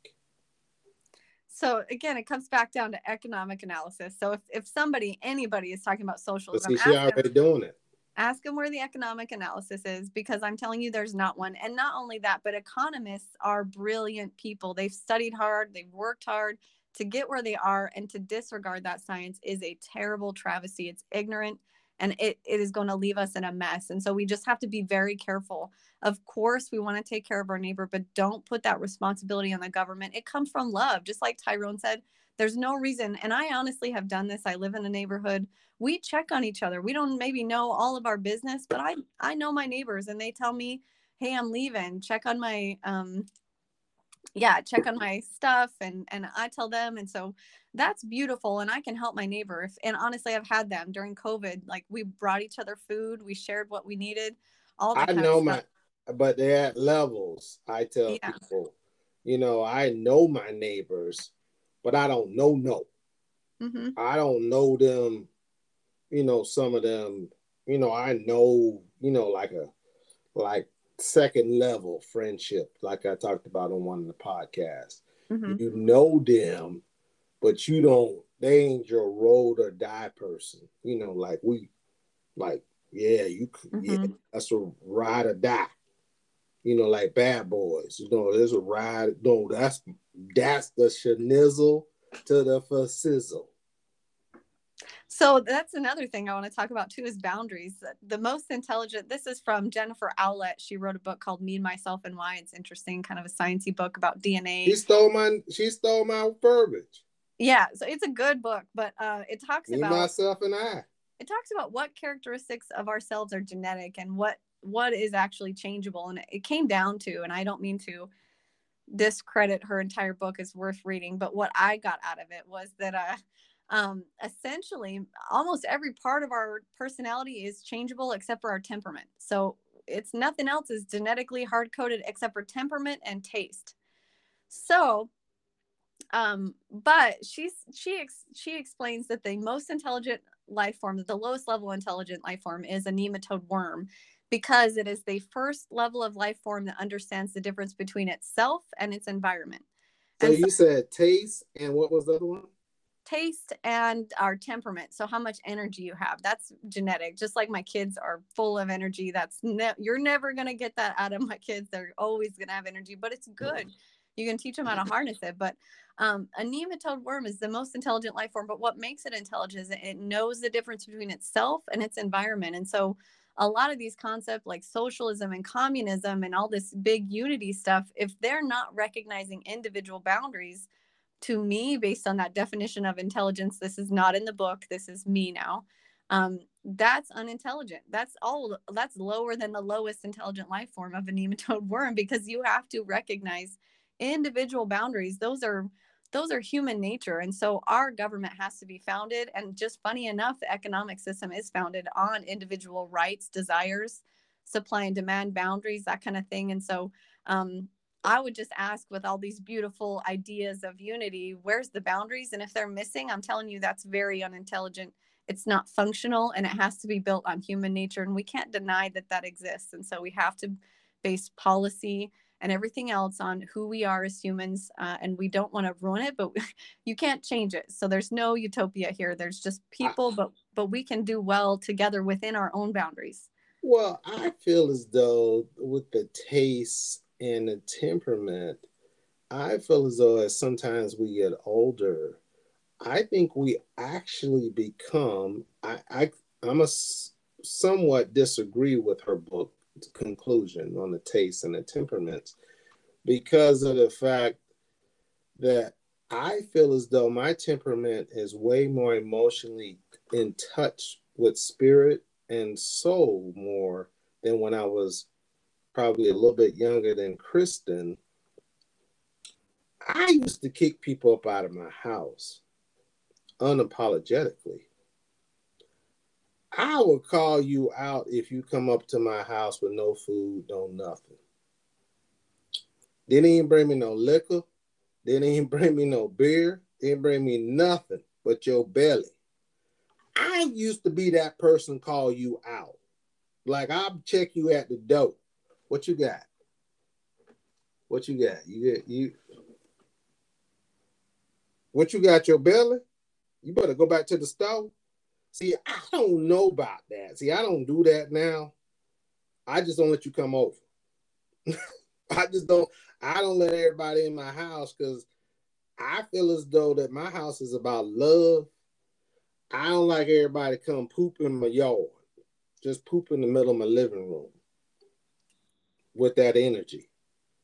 So again, it comes back down to economic analysis. So if, if somebody, anybody is talking about socialism, see, already them, doing it. Ask them where the economic analysis is because I'm telling you there's not one. And not only that, but economists are brilliant people. They've studied hard, they've worked hard to get where they are, and to disregard that science is a terrible travesty. It's ignorant and it, it is going to leave us in a mess. And so we just have to be very careful. Of course, we want to take care of our neighbor, but don't put that responsibility on the government. It comes from love. Just like Tyrone said, there's no reason. And I honestly have done this. I live in a neighborhood. We check on each other. We don't maybe know all of our business, but I, I know my neighbors and they tell me, Hey, I'm leaving. Check on my, um, yeah, check on my stuff and, and I tell them. And so that's beautiful and i can help my neighbor if, and honestly i've had them during covid like we brought each other food we shared what we needed all i know my but they're at levels i tell yeah. people you know i know my neighbors but i don't know no mm-hmm. i don't know them you know some of them you know i know you know like a like second level friendship like i talked about on one of the podcasts mm-hmm. you know them but you don't they ain't your roll or die person you know like we like yeah you mm-hmm. yeah that's a ride or die you know like bad boys you know there's a ride no that's that's the schnizzle to the sizzle so that's another thing I want to talk about too is boundaries. The most intelligent, this is from Jennifer Ouellette. She wrote a book called Me, and Myself, and Why. It's interesting, kind of a sciencey book about DNA. She stole my she stole my verbiage. Yeah, so it's a good book, but uh, it talks Me, about myself and I. It talks about what characteristics of ourselves are genetic and what what is actually changeable, and it came down to, and I don't mean to discredit her entire book is worth reading, but what I got out of it was that uh, um, essentially almost every part of our personality is changeable except for our temperament. So it's nothing else is genetically hard coded except for temperament and taste. So um, but she's she ex- she explains that the most intelligent life form, the lowest level intelligent life form, is a nematode worm, because it is the first level of life form that understands the difference between itself and its environment. So and you so, said taste, and what was the other one? Taste and our temperament so how much energy you have that's genetic just like my kids are full of energy that's ne- you're never going to get that out of my kids they're always going to have energy but it's good. You can teach them how to harness it but um, a nematode worm is the most intelligent life form but what makes it intelligent is it knows the difference between itself and its environment and so a lot of these concepts like socialism and communism and all this big unity stuff if they're not recognizing individual boundaries to me based on that definition of intelligence this is not in the book this is me now um, that's unintelligent. That's all that's lower than the lowest intelligent life form of a nematode worm because you have to recognize individual boundaries. Those are those are human nature and so our government has to be founded and just funny enough the economic system is founded on individual rights desires supply and demand boundaries that kind of thing and so um, I would just ask with all these beautiful ideas of unity, where's the boundaries? And if they're missing, I'm telling you, that's very unintelligent. It's not functional and it has to be built on human nature. And we can't deny that that exists. And so we have to base policy and everything else on who we are as humans. Uh, and we don't want to ruin it, but you can't change it. So there's no utopia here. There's just people, but but we can do well together within our own boundaries. Well, I feel as though with the taste and the temperament, I feel as though as sometimes we get older, I think we actually become. I, I I'm a somewhat disagree with her book conclusion on the taste and the temperaments because of the fact that I feel as though my temperament is way more emotionally in touch with spirit and soul more than when I was probably a little bit younger than Kristen, I used to kick people up out of my house unapologetically. I will call you out if you come up to my house with no food, no nothing. Didn't even bring me no liquor. Didn't even bring me no beer. Didn't bring me nothing but your belly. I used to be that person call you out. Like I'll check you at the door. What you got? What you got? You get you. What you got? Your belly? You better go back to the stove. See, I don't know about that. See, I don't do that now. I just don't let you come over. I just don't. I don't let everybody in my house because I feel as though that my house is about love. I don't like everybody come poop in my yard, just poop in the middle of my living room with that energy.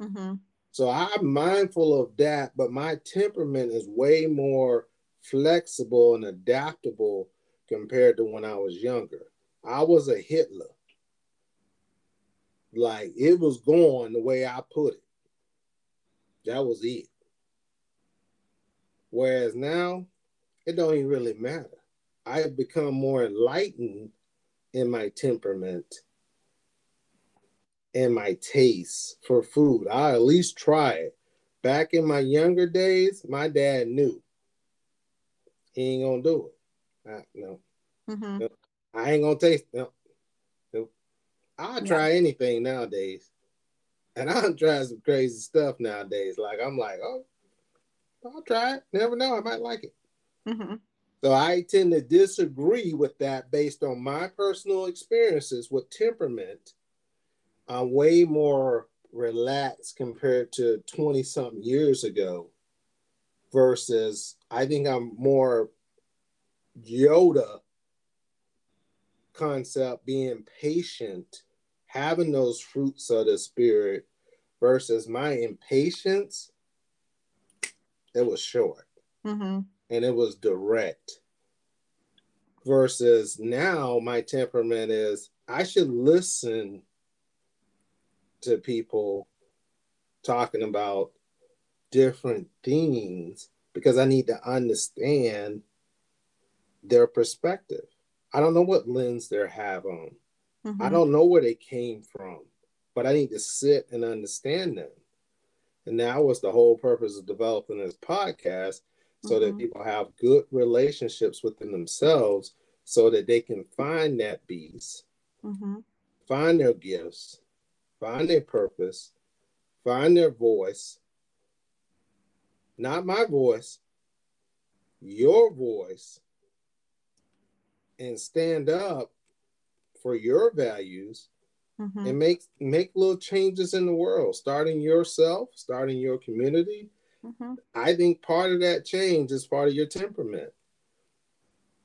Mm-hmm. So I'm mindful of that, but my temperament is way more flexible and adaptable compared to when I was younger. I was a Hitler. Like it was going the way I put it. That was it. Whereas now, it don't even really matter. I have become more enlightened in my temperament and my taste for food. I at least try it. Back in my younger days, my dad knew he ain't gonna do it. I, no. Mm-hmm. no. I ain't gonna taste no. no. I'll try anything nowadays. And I'll try some crazy stuff nowadays. Like I'm like, oh, I'll try it. Never know, I might like it. Mm-hmm. So I tend to disagree with that based on my personal experiences with temperament I'm way more relaxed compared to 20 something years ago versus I think I'm more Yoda concept being patient, having those fruits of the spirit versus my impatience. It was short mm-hmm. and it was direct. Versus now, my temperament is I should listen to people talking about different things because I need to understand their perspective. I don't know what lens they have on. Mm-hmm. I don't know where they came from, but I need to sit and understand them. And that was the whole purpose of developing this podcast so mm-hmm. that people have good relationships within themselves so that they can find that beast, mm-hmm. find their gifts, find their purpose, find their voice. Not my voice, your voice and stand up for your values mm-hmm. and make make little changes in the world starting yourself starting your community mm-hmm. i think part of that change is part of your temperament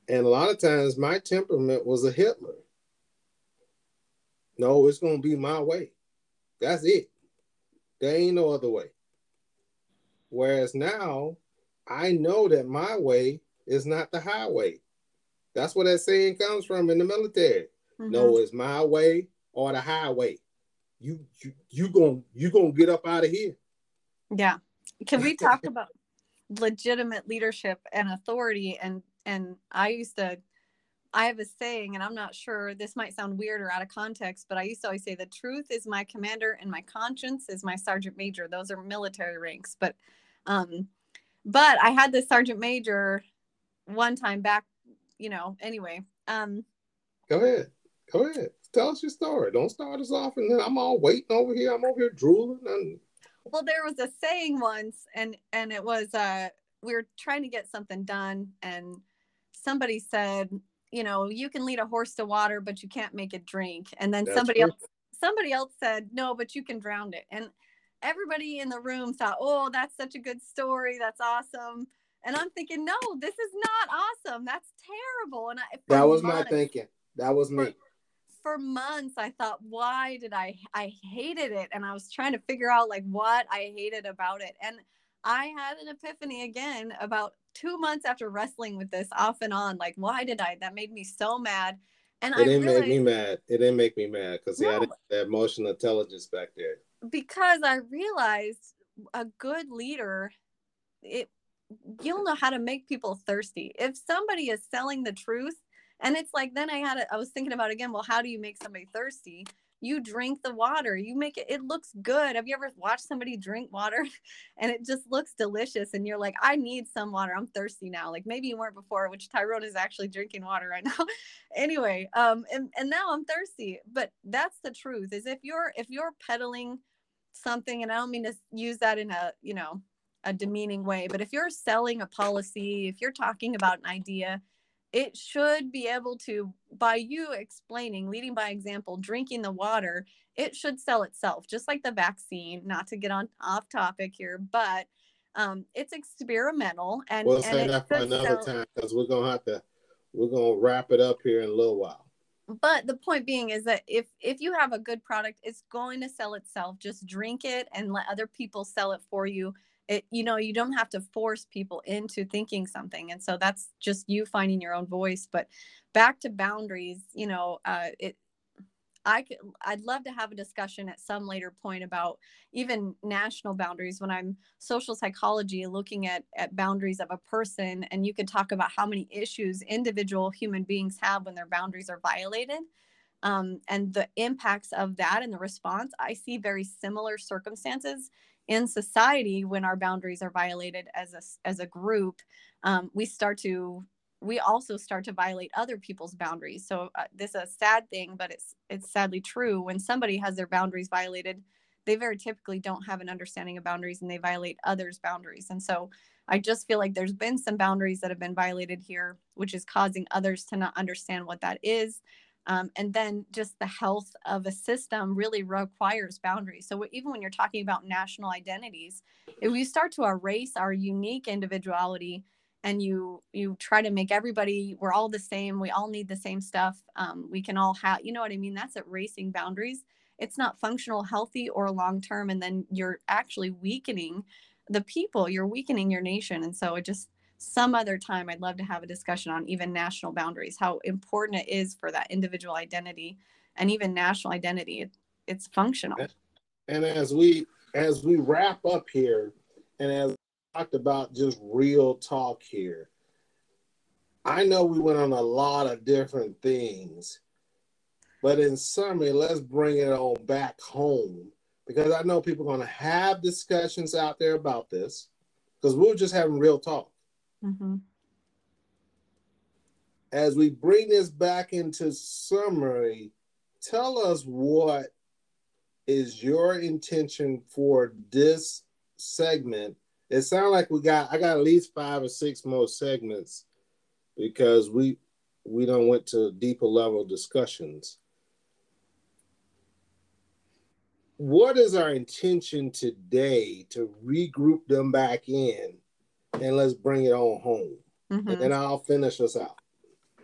and a lot of times my temperament was a hitler no it's going to be my way that's it there ain't no other way whereas now i know that my way is not the highway that's where that saying comes from in the military. Mm-hmm. No, it's my way or the highway. You you you gonna you gonna get up out of here. Yeah. Can we talk about legitimate leadership and authority? And and I used to I have a saying, and I'm not sure this might sound weird or out of context, but I used to always say the truth is my commander and my conscience is my sergeant major. Those are military ranks. But um, but I had this sergeant major one time back you know, anyway. Um Go ahead. Go ahead. Tell us your story. Don't start us off and then I'm all waiting over here. I'm over here drooling and well there was a saying once and and it was uh we were trying to get something done and somebody said you know you can lead a horse to water but you can't make it drink and then That's somebody true. else somebody else said no but you can drown it and everybody in the room thought oh that's such a good story that's awesome and I'm thinking, no, this is not awesome. That's terrible. And I, that was months, my thinking. That was me. For, for months, I thought, why did I? I hated it, and I was trying to figure out like what I hated about it. And I had an epiphany again about two months after wrestling with this off and on. Like, why did I? That made me so mad. And it I didn't realized, make me mad. It didn't make me mad because no, he had that emotional intelligence back there. Because I realized a good leader, it you'll know how to make people thirsty. If somebody is selling the truth, and it's like then I had it, I was thinking about again, well, how do you make somebody thirsty? You drink the water, you make it, it looks good. Have you ever watched somebody drink water and it just looks delicious? And you're like, I need some water. I'm thirsty now. Like maybe you weren't before, which Tyrone is actually drinking water right now. anyway, um, and, and now I'm thirsty. But that's the truth is if you're if you're peddling something, and I don't mean to use that in a, you know, a demeaning way. But if you're selling a policy, if you're talking about an idea, it should be able to, by you explaining, leading by example, drinking the water, it should sell itself, just like the vaccine. Not to get on off topic here, but um, it's experimental. And we'll say that for another sell- time because we're gonna have to, we're gonna wrap it up here in a little while but the point being is that if if you have a good product it's going to sell itself just drink it and let other people sell it for you it you know you don't have to force people into thinking something and so that's just you finding your own voice but back to boundaries you know uh, it I could, I'd love to have a discussion at some later point about even national boundaries when I'm social psychology looking at, at boundaries of a person. And you could talk about how many issues individual human beings have when their boundaries are violated um, and the impacts of that and the response. I see very similar circumstances in society when our boundaries are violated as a as a group um, we start to we also start to violate other people's boundaries. So uh, this is a sad thing but it's it's sadly true. When somebody has their boundaries violated they very typically don't have an understanding of boundaries and they violate others boundaries. And so i just feel like there's been some boundaries that have been violated here which is causing others to not understand what that is um, and then just the health of a system really requires boundaries. So even when you're talking about national identities, if we start to erase our unique individuality and you you try to make everybody we're all the same, we all need the same stuff, um, we can all have, you know what I mean? That's erasing boundaries. It's not functional, healthy, or long term, and then you're actually weakening the people. You're weakening your nation, and so it just some other time i'd love to have a discussion on even national boundaries how important it is for that individual identity and even national identity. It, it's functional. And as we as we wrap up here and as talked about just real talk here i know we went on a lot of different things but in summary let's bring it all back home because i know people are going to have discussions out there about this because we we're just having real talk Mm-hmm. As we bring this back into summary, tell us what is your intention for this segment it sounds like we got I got at least five or six more segments because we we don't went to deeper level discussions. What is our intention today to regroup them back in and let's bring it on home? Mm-hmm. And then I'll finish us out.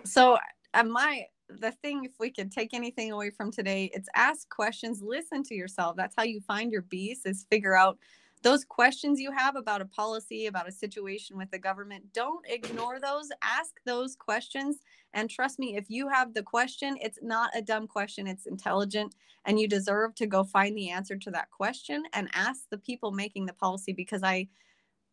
So uh, my the thing if we could take anything away from today it's ask questions listen to yourself that's how you find your beast is figure out those questions you have about a policy, about a situation with the government, don't ignore those. Ask those questions. And trust me, if you have the question, it's not a dumb question, it's intelligent. And you deserve to go find the answer to that question and ask the people making the policy because I.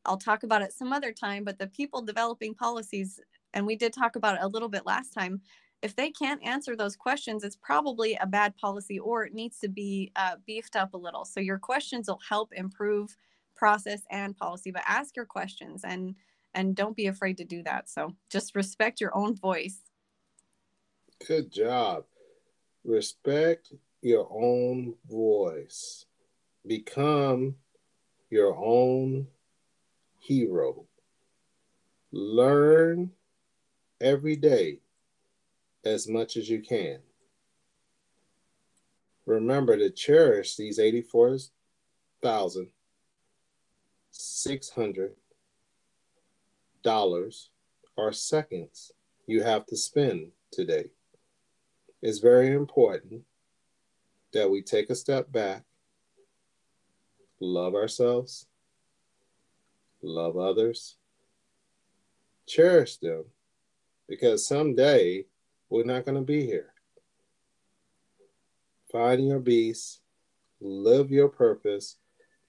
I'll talk about it some other time, but the people developing policies, and we did talk about it a little bit last time, if they can't answer those questions, it's probably a bad policy or it needs to be uh, beefed up a little. So your questions will help improve process and policy, but ask your questions and and don't be afraid to do that. So just respect your own voice. Good job. Respect your own voice. Become your own hero. Learn every day as much as you can. Remember to cherish these 84,600 or seconds you have to spend today. It's very important that we take a step back, love ourselves, love others, cherish them, because someday we're not going to be here. Find your beast, live your purpose,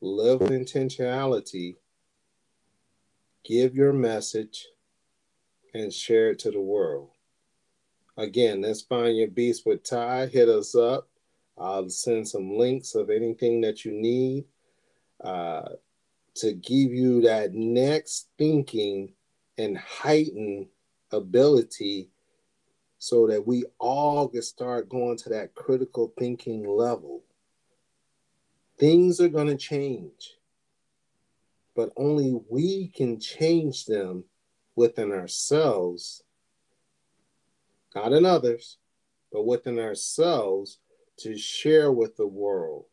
live with intentionality, give your message, and share it to the world. Again, let's find your beast with Ty. Hit us up. I'll send some links of anything that you need uh, to give you that next thinking and heightened ability so that we all can start going to that critical thinking level. Things are going to change, but only we can change them within ourselves, not in others, but within ourselves to share with the world.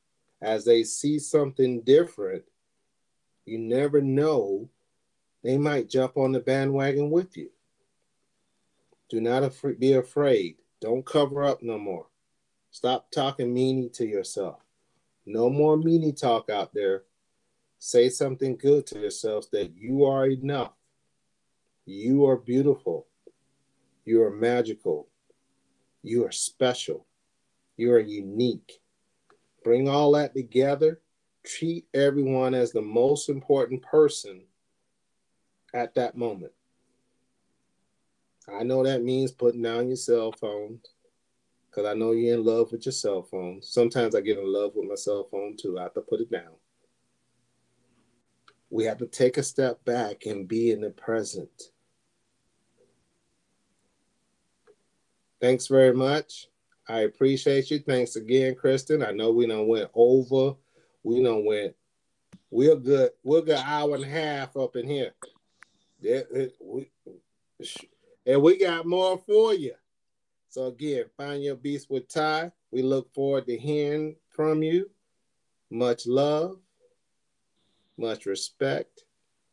As they see something different, you never know, they might jump on the bandwagon with you. Do not af- be afraid. Don't cover up no more. Stop talking meanie to yourself. No more meanie talk out there. Say something good to yourself that you are enough. You are beautiful. You are magical. You are special. You are unique. Bring all that together. Treat everyone as the most important person at that moment. I know that means putting down your cell phone because I know you're in love with your cell phone. Sometimes I get in love with my cell phone too. I have to put it down. We have to take a step back and be in the present. Thanks very much. I appreciate you. Thanks again, Kristen. I know we don't went over. We don't went. We're good. We're good hour and a half up in here. Yeah, we, and we got more for you. So again, find your beast with Ty. We look forward to hearing from you. Much love, much respect,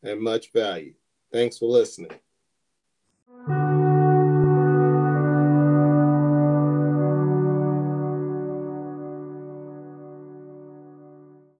and much value. Thanks for listening.